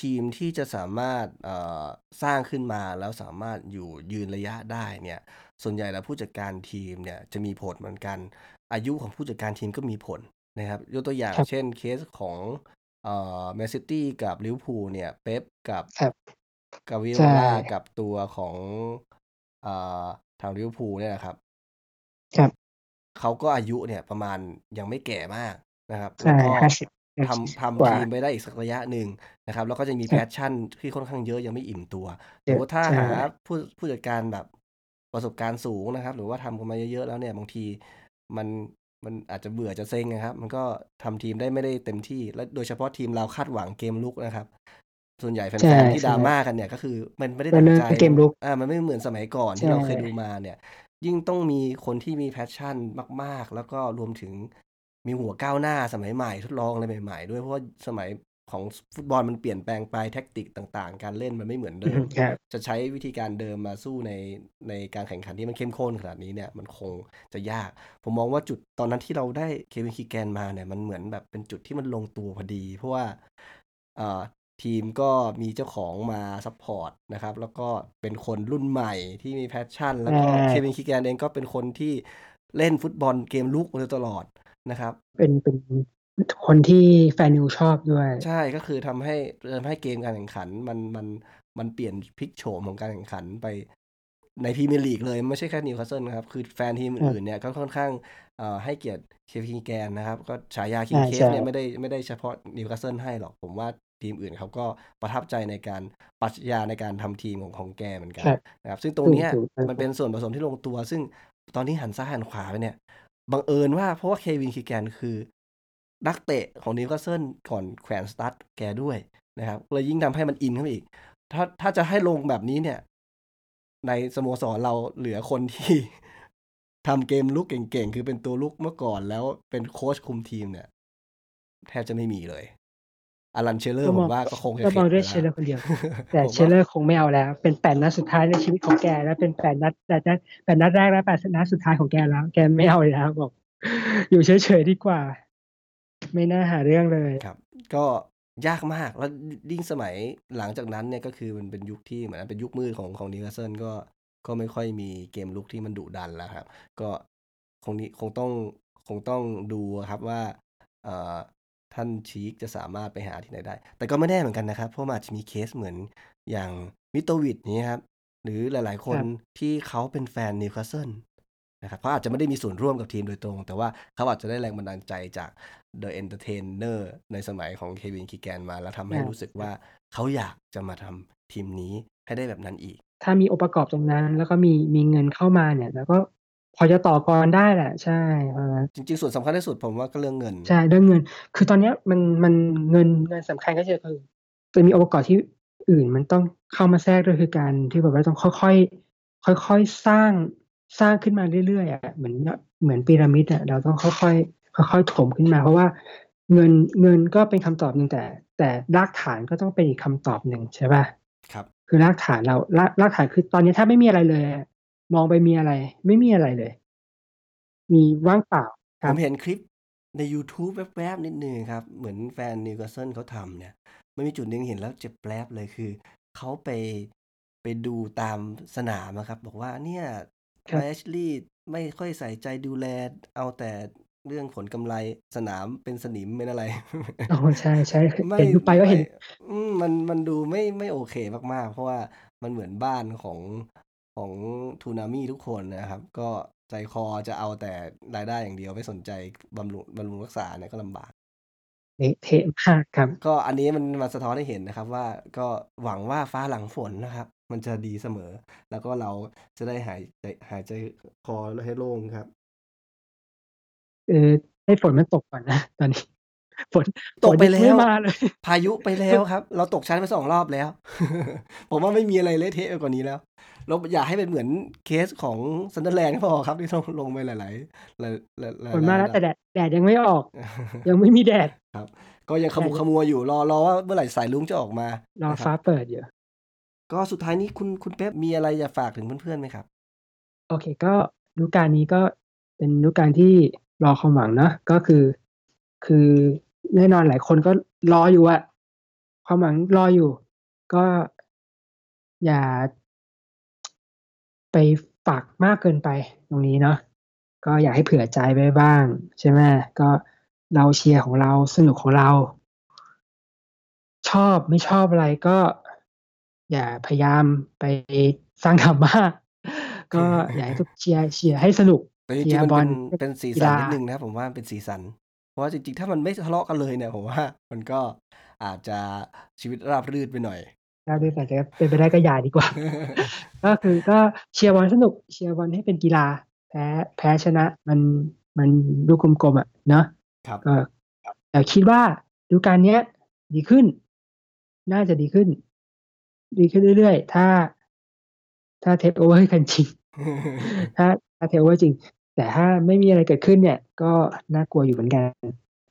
ทีมที่จะสามารถ เอ่อ สร้างขึ้นมาแล้วสามารถอยู่ยืนระยะได้เนี่ย ส่วนใหญ่แล้วผู้จัดการทีมเนี่ยจะมีผลเหมือนกัน อายุของผู้จัดการทีมก็มีผลนะครับ ยกตัวอย่างครับ เช่น เคสของ เอ่อ แมนซิตี้กับลิเวอร์พูลเนี่ย เป๊ปกับ ครับ กวาร์ดิโอลาใช่กับตัวของเอ่อทางลิเวอร์พูลเนี่ยนะครับ ครับ เขาก็อายุเนี่ยประมาณยังไม่แก่มากนะครับ ใช่แล้วก็ห้าสิบ ทำทำกว่าทีมไปได้อีกสักระยะหนึ่งนะครับ แล้วก็จะมีครับ passion ที่ค่อนข้างเยอะยังไม่อิ่มตัวเยแต่ว่าถ้าใช่หาผู้ผู้จัดการแบบประสบการณ์สูงนะครับ หรือว่าทำกันมาเยอะๆแล้วเนี่ยบางทีมันมันอาจจะเบื่อจะเซ็งนะครับ มันก็ทำทีมได้ไม่ได้เต็มที่ และโดยเฉพาะทีมเราคาดหวังเกมลุกนะครับ ส่วนใหญ่แฟนๆ ใช่ ที่ดราม่ากัน ใช่ เนี่ยก็คือมันไม่ได้ก็เริ่มใจเป็นเกมรุกอ่ามันไม่เหมือนสมัยก่อนใช่ที่เราเคยดูมาเนี่ย ยิ่งต้องมีคนที่มี passion มาก ๆ แล้วก็รวมถึง มีหัวก้าวหน้าสมัยใหม่ทดลองอะไรใหม่ ๆ ด้วยเพราะว่าสมัยของฟุตบอลมันเปลี่ยนแปลงไปแท็กติกต่าง ๆ การเล่นมันไม่เหมือนเดิมมครับจะใช้วิธีการเดิมมาสู้ในในการแข่งขันที่มันเข้มข้นขนาดนี้เนี่ยมันคงจะยาก ผมมองว่าจุดตอนนั้นที่เราได้เควินคีแกนมาเนี่ยมันเหมือนแบบเป็นจุดที่มันลงตัวพอดี เพราะว่าเอ่อทีมก็มีเจ้าของมา support นะครับ แล้วก็เป็นคนรุ่นใหม่ที่มี passion แล้วก็ใช่เควินคีแกนเองก็เป็นคนที่เล่นฟุตบอลเกมรุกมาโดยตลอด นะครับ เป็นเป็นคนที่แฟนนิวชอบด้วย ใช่ก็คือทำให้ทำให้เกมการแข่งขัน มันมันมันเปลี่ยนพลิกโฉมของการแข่งขันไปในพรีเมียร์ลีกเลยไม่ใช่แค่นิวคาสเซิลนะครับ คือแฟนทีมอื่นๆเนี่ยก็ค่อนข้างเอ่อให้เกียรติเควินคีแกนนะครับ ก็ฉายาคิงใช่ Kev ใช่เนี่ยไม่ได้ไม่ได้เฉพาะนิวคาสเซิลให้หรอก ผมว่าทีมอื่นเขาก็ประทับใจในการปรัชญาในการทำทีมของของแกเหมือนกันครับนะครับ ซึ่งตรงถูกเนี้ยถูกมันเป็นส่วนผสมที่ลงตัว ซึ่งตอนนี้หันซ้ายหันขวาไปเนี่ย บังเอิญว่าเพราะว่าเควินคีแกนคือนักเตะของนิวคาสเซิลก่อนแขวนสตั๊ดแกด้วยนะครับเลยยิ่งทำให้มันอินเข้าไปอีก ถ้าถ้าจะให้ลงแบบนี้เนี่ย ในสโมสรเราเหลือคนที่ทำเกมรุกเก่งๆ คือเป็นตัวรุกเมื่อก่อนแล้วเป็นโค้ชคุมทีมเนี่ย แทบจะไม่มีเลย อลันเชียเรอร์ก็ผมองว่าก็คงจะก็เข็มอดงไปด้วยแล้เชียเรอร์คนเดียว แต่ผมเชลว่าเชียเรอร์คงไม่เอาแล้ว เป็นแปดนัดสุดท้ายในชีวิตของแก แล้วเป็นแปดนัดแปดนัดแปดนัดแรกและแปดนัดสุดท้ายของแกแล้ว แกไม่เอาแล้วบอก อยู่เฉยๆดีกว่า ไม่น่าหาเรื่องเลยครับ ก็ยากมากแล้วยิ่งสมัยหลังจากนั้นเนี่ยก็คือมันเป็นยุคที่เหมือนเป็นยุคมืดของของนิวคาสเซิลก็ก็ไม่ค่อยมีเกมรุกที่มันดุดันแล้วครับ ก็คงนี้คงต้องคงต้องดูครับว่าเอ่อ ท่านชีคจะสามารถไปหาที่ไหนได้ แต่ก็ไม่แน่เหมือนกันนะครับ เพราะมันอาจจะมีเคสเหมือนอย่างมิโตรวิชนี้ครับ หรือหลายๆ คนครับที่เขาเป็นแฟนนิวคาสเซิลนะครับเขาอาจจะไม่ได้มีส่วนร่วมกับทีมโดยตรง แต่ว่าเขาอาจจะได้แรงบันดาลใจจาก The Entertainer ในสมัยของเควินคีแกนมา แล้วทำให้อ่ารู้สึกว่าเขาอยากจะมาทำทีมนี้ให้ได้แบบนั้นอีก ถ้ามีองค์ประกอบตรงนั้น แล้วก็มีมีเงินเข้ามาเนี่ย แล้วก็ พอจะต่อกรได้แหละใช่เออจริงๆ ส่วนสำคัญที่สุดผมว่าก็เรื่องเงิน ใช่เรื่องเงิน คือตอนเนี้ยมันมันเงินเงินสำคัญก็คือคือจะมีองค์ประกอบที่อื่นมันต้องเข้ามาแทรกด้วยคือการที่แบบว่าต้องค่อยๆค่อยๆสร้างสร้างขึ้นมาเรื่อยๆอะเหมือนเหมือนพีระมิดอะเราต้องค่อยๆค่อยๆถมขึ้นมา เพราะว่าเงินเงินก็เป็นคำตอบหนึ่งแต่ แต่รากฐานก็ต้องเป็นอีกคำตอบหนึ่งใช่ป่ะครับ คือรากฐานเรารากรากฐานคือตอนนี้ถ้าไม่มีอะไรเลยอะ มองไปมีอะไร ไม่มีอะไรเลย มีว่างเปล่าครับมเห็นคลิปใน YouTube แวบ ๆ นิดนึงครับ เหมือนแฟนนิวคาสเซิลเขาทำเนี่ย มันมีจุดหนึ่งเห็นแล้วเจ็บแปลบเลย คือเขาไป ไปดูตามสนามอะครับ บอกว่า เนี่ย ครับแอชลีย์ไม่ค่อยใส่ใจดูแล เอาแต่เรื่องผลกำไร สนามเป็นสนิม เป็นอะไร อ๋อ ใช่ใช่ไม่ เห็นดูไปก็เห็นม่อืม มัน มันดูไม่ ไม่โอเคมาก ๆ เพราะว่ามันเหมือนบ้านของ ของทูนามิทุกคนนะครับ ก็ใจคอจะเอาแต่รายได้อย่างเดียวไม่สนใจบำรุงบำรุงรักษาเนี่ยก็ลำบากเละเทะมากครับ ก็อันนี้มันมาสะท้อนให้เห็นนะครับ ว่าก็หวังว่าฟ้าหลังฝนนะครับ มันจะดีเสมอ แล้วก็เราจะได้หายใจหายใจคอให้โล่งครับเออให้ฝนมันตกก่อนนะตอนนี้ ฝนตกไปฝนแล้วยังไม่มาเลย พายุไปแล้วครับ เราตกชั้นไปสองรอบแล้ว ผมว่าไม่มีอะไรเละเทะไปกว่านี้แล้วเราอยากให้เป็นเหมือนเคสของซันเดอร์แลนด์ก็พอครับ ที่ต้องลงไปหลาย ๆ หลายหลายหลายระดับ ฝนมาแล้วแต่แดดแดดยังไม่ออก ยังไม่มีแดดครับ ก็ยังขมุกขมัวอยู่รอรอว่าเมื่อไหร่สายรุ้งจะออกมารอนะคฟ้ารับเปิดอยู่ก็สุดท้ายนี้คุณคุณเป๊ปมีอะไรอยากฝากถึงเพื่อนๆไหมครับ โอเค ก็ฤดูกาลนี้ก็เป็นฤดูกาลที่รอความหวังเนอะก็คือ คือ แน่นอนหลายคนก็รออยู่อะความหวังรออยู่ ก็อย่าไปฝากมากเกินไปตรงนี้เนาะก็อยากให้เผื่อใจไว้บ้าง ใช่ไหมก็เราเชียร์ของเราสนุกของเรา ชอบไม่ชอบอะไรก็ อย่าพยายามไปสร้างดราม่าก็อยากให้ทุกเชียร์เชียร์ให้สนุกแต่จเชีริยงๆร์มันบอเป็ลนเป็นสีกีสันฬานิดนึงนะครับผมว่ามันเป็นสีสันเพ ราะว่าจริงๆ ถ้ามันไม่ทะเลาะกันเลยเนี่ยผมว่า มันก็อาจจะชีวิตราบรื่นไปหน่อยถ้าด้วยแต่จะเป็นไปได้ก็อย่าดีกว่า ก็คือก็เชียร์บอลสนุกเชียร์บอลให้เป็นกีฬา แพ้แพ้ชนะมันมันดูกลมๆอะเนาะครับก็แต่คิดว่าฤดูกาลเนี้ยดีขึ้น น่าจะดีขึ้น ดีขึ้นเรื่อยๆ ถ้า ถ้าเทคโอเวอร์กันจริง ถ้าถ้าเทคโอเวอร์จริง แต่ถ้าไม่มีอะไรเกิดขึ้นเนี่ย ก็น่ากลัวอยู่เหมือนกัน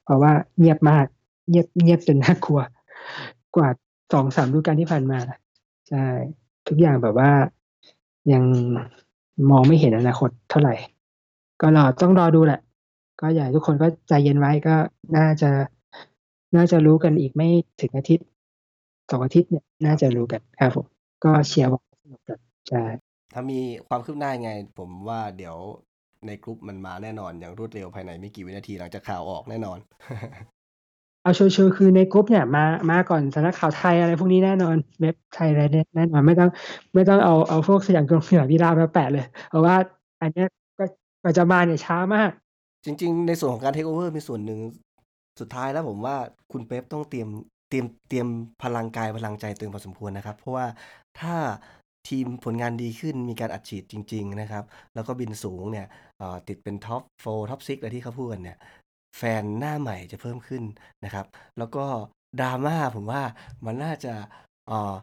เพราะว่าเงียบมาก เงียบเงียบจนน่ากลัว กว่าสองสามฤดูกาลที่ผ่านมาใช่ทุกอย่างแบบว่ายังมองไม่เห็นอนาคตเท่าไหร่ ก็รอต้องรอดูแหละ ก็อยากให้ทุกคนก็ใจเย็นไว้ก็น่าจะน่าจะรู้กันอีกไม่ถึงอาทิตย์สองอาทิตย์เนี่ย น่าจะรู้กันครับผมก็เชียร์บอลสนุกกันใช่ถ้ามีความคืบหน้ายังไง ผมว่าเดี๋ยว ในกลุ่มมันมาแน่นอนอย่างรวดเร็วภายในไม่กี่วินาทีหลังจากข่าวออกแน่นอน เอา sure ๆคือในกรุ๊ปเนี่ยมามาก่อนสำนักข่าวไทยอะไรพวกนี้แน่นอนเว็บไทยอะไรเนี่ยแน่นอนไม่ต้องไม่ต้องเอาเอาพวกสยามกรุงสยามกีฬามาแปะเลย เพราะว่าอันเนี้ยก็ก็จะมาเนี่ยช้ามาก จริง ๆ ในส่วนของการเทคโอเวอร์มีส่วนหนึ่งสุดท้ายแล้วผมว่าคุณเป๊ปต้องเตรียมเตรียมเตรียมพลังกายพลังใจตัวเองพอสมควรนะครับ เพราะว่าถ้า ทีมผลงานดีขึ้นมีการอัดฉีดจริง ๆ นะครับ แล้วก็บินสูงเนี่ยเอ่อติดเป็น top four top six อะไรที่เขาพูดกันเนี่ยแฟนหน้าใหม่จะเพิ่มขึ้นนะครับ แล้วก็ดราม่าผมว่ามันน่าจะเอ่อ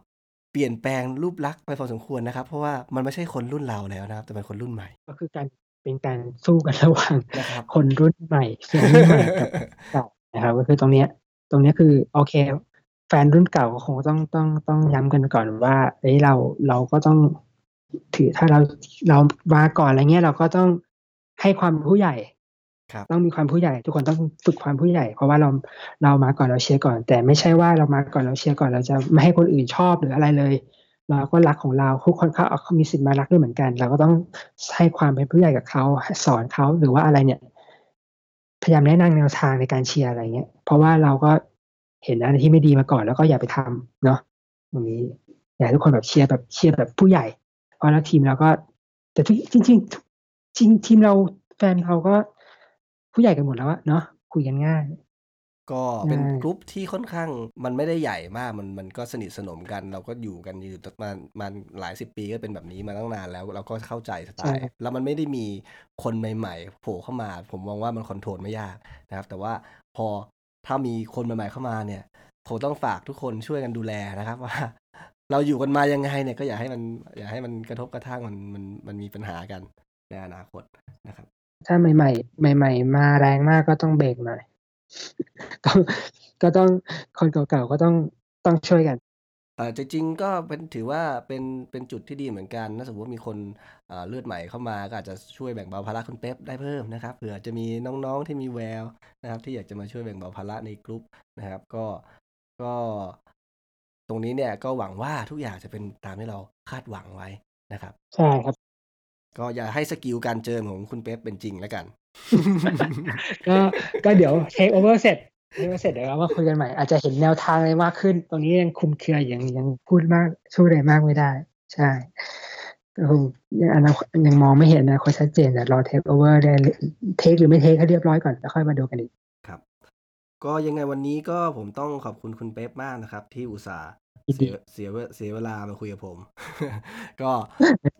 เปลี่ยนแปลงรูปลักษณ์ไปพอสมควรนะครับ เพราะว่ามันไม่ใช่คนรุ่นเราแล้วนะครับ แต่เป็นคนรุ่นใหม่ ก็คือการเป็นการสู้กันระหว่างนะครับคนรุ่นใหม่แฟนรุ่นใหม่กับเก่านะครับก็คือตรงเนี้ย ตรงเนี้ยคือโอเคแฟนรุ่นเก่าก็คงต้องต้องต้องย้ำกันก่อนว่าเอ้ยเราเราก็ต้องถือถ้าเราเรามาก่อนอะไรเงี้ยเราก็ต้องให้ความผู้ใหญ่ครับต้องมีความผู้ใหญ่ ทุกคนต้องฝึกความผู้ใหญ่ เพราะว่าเราเรามาก่อนเราเชียร์ก่อน แต่ไม่ใช่ว่าเรามาก่อนเราเชียร์ก่อนเราจะไม่ให้คนอื่นชอบหรืออะไรเลย เราก็รักของเราทุกคนเขาเขามีสิทธิ์มารักด้วยเหมือนกัน เราก็ต้องให้ความเป็นผู้ใหญ่กับเขาสอนเขาหรือว่าอะไรเนี่ย พยายามแนะนำแนวทางในการเชียร์อะไรเงี้ยเพราะว่าเราก็ เห็นอะไรที่ไม่ดีมาก่อนแล้วก็อย่าไปทำเนาะตรงนี้อยากให้ทุกคนแบบเชียร์แบบเชียร์แบบผู้ใหญ่ เพราะแล้วทีมเราก็ แต่ทุกจริงจริงๆจริงทีมเราแฟนเขาก็ผู้ใหญ่กันหมดแล้วอะเนาะคุยกันง่าย ก็เป็นใช่กลุ่มที่ค่อนข้างมันไม่ได้ใหญ่มากมันมันก็สนิทสนมกัน เราก็อยู่กันอยู่มามาหลายสิบปีก็เป็นแบบนี้มาตั้งนานแล้ว เราก็เข้าใจสไตใช่ล์แล้วมันไม่ได้มีคนใหม่ ๆ โผล่เข้ามา ผมมองว่ามันคอนโทรลไม่ยากนะครับ แต่ว่าพอ ถ้ามีคนใหม่ๆเข้ามาเนี่ยผมต้องฝากทุกคนช่วยกันดูแลนะครับว่า เราอยู่กันมายังไงเนี่ยก็อย่าให้มันอย่าให้มันกระทบกระทั่งมันมันมันมีปัญหากันในอนาคตนะครับ ถ้าใหม่ ๆ ใหม่ ๆ มาแรงมากก็ต้องเบรกหน่อยก็ต้องคนเก่าๆก็ต้องต้องช่วยกัน เอ่อ จริง ๆ ก็เป็น ถือว่าเป็น เป็นจุดที่ดีเหมือนกัน ถ้าสมมติว่ามีคนเอ่อเลือดใหม่เข้ามา ก็อาจจะช่วยแบ่งเบาภาระคุณเป๊ปได้เพิ่มนะครับ เผื่อจะมีน้อง ๆ ที่มีแววนะครับ ที่อยากจะมาช่วยแบ่งเบาภาระในกลุ่มนะครับ ก็ ก็ ตรงนี้เนี่ย ก็หวังว่าทุกอย่างจะเป็นตามที่เราคาดหวังไว้นะครับ ใช่ครับ ก็อย่าให้ skill การเจิมของคุณเป๊ปเป็นจริงแล้วกัน ก็ ก็เดี๋ยวเทคโอเวอร์เสร็จ เทคโอเวอร์เสร็จเดี๋ยวเรามาคุยกันใหม่ อาจจะเห็นแนวทางอะไรมากขึ้น ตรงนี้ยังคลุมเครือยังยังพูดมากช่วยอะไรมากไม่ได้ ใช่ก็ยังอนาคตยังมองไม่เห็นนะคนชัดเจนแต่รอเทคโอเวอร์ได้เทคหรือไม่เทคให้เรียบร้อยก่อนแล้วค่อยมาดูกันอีก ก็ยังไงวันนี้ก็ผมต้องขอบคุณคุณเป๊ปมากนะครับ ที่อุตส่าห์ยินดีเสียเสียเวเสียเวลามาคุยกับผม ก็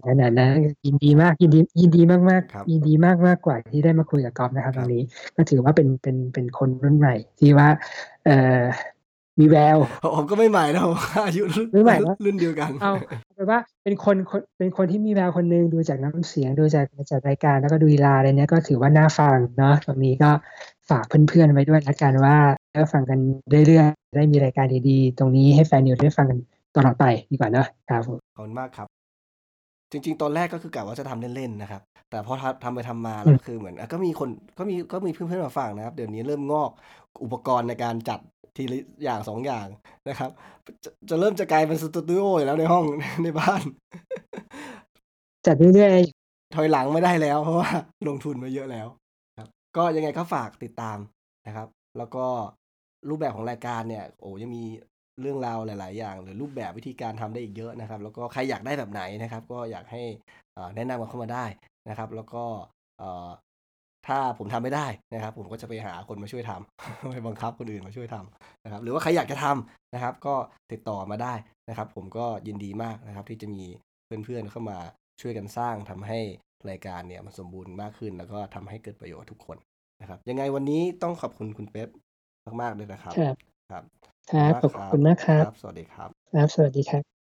นั่นนะนะยินดีมากยินดียินดีมากมากๆครับยินดีมากมากกว่าที่ได้มาคุยกับกอล์ฟนะครับคตรับรงนี้ ก็ถือว่าเป็นเป็นเป็นคนรุ่นใหม่ที่ว่า เอ่อ มีแววผมก็ไม่ใหม่นะผมอายุไม่ใหม่นะรุ่นเดียวกัน เอาแปลว่าเป็นคนคนเป็นคนที่มีแววคนหนึ่งดูจากน้ำเสียงดูจากจากรายการแล้วก็ดูลีลาอะไรเนี้ยก็ถือว่าน่าฟังเนาะตรงนี้ก็ฝากเพื่อนๆไว้ด้วยละกันว่าก็ฟังกันเรื่อยๆได้มีรายการดีๆ ตรงนี้ให้แฟนนิวได้ฟังกันตลอดไปดีกว่าเนอะครับผมขอบคุณมากครับ จริง ๆ ตอนแรกก็คือกะว่าจะทำเล่นๆนะครับ แต่พอทำทำไปทำมาแล้วคือเหมือนอะก็มีคนก็มีก็มีเพื่อนๆมาฟังนะครับ เดี๋ยวนี้เริ่มงอกอุปกรณ์ในการจัด ทีละอย่างสองอย่างนะครับจะจะเริ่มจะกลายเป็นสตูดิโออยู่แล้วในห้องในบ้าน จัดเรื่อยๆถอยหลังไม่ได้แล้ว เพราะว่าลงทุนมาเยอะแล้วครับ ก็ยังไงก็ฝากติดตามนะครับ แล้วก็รูปแบบของรายการเนี่ย โอ้ยังมีเรื่องราวหลาย ๆ อย่าง หรือรูปแบบวิธีการทำได้อีกเยอะนะครับ แล้วก็ใครอยากได้แบบไหนนะครับ ก็อยากให้เอ่อแนะนำกันเข้ามาได้นะครับ แล้วก็เอ่อ ถ้าผมทำไม่ได้นะครับ ผมก็จะไปหาคนมาช่วยทำไปบังคับคนอื่นมาช่วยทำนะครับ หรือว่าใครอยากจะทำนะครับ ก็ติดต่อมาได้นะครับ ผมก็ยินดีมากนะครับ ที่จะมีเพื่อนๆเข้ามาช่วยกันสร้างทำให้รายการเนี่ยมันสมบูรณ์มากขึ้น แล้วก็ทำให้เกิดประโยชน์กับทุกคนนะครับ ยังไงวันนี้ต้องขอบคุณคุณเป๊ปมากๆเลยนะครับ ครับ ครับครับขอบคุณมากครับ สวัสดีครับ ครับ สวัสดีครับ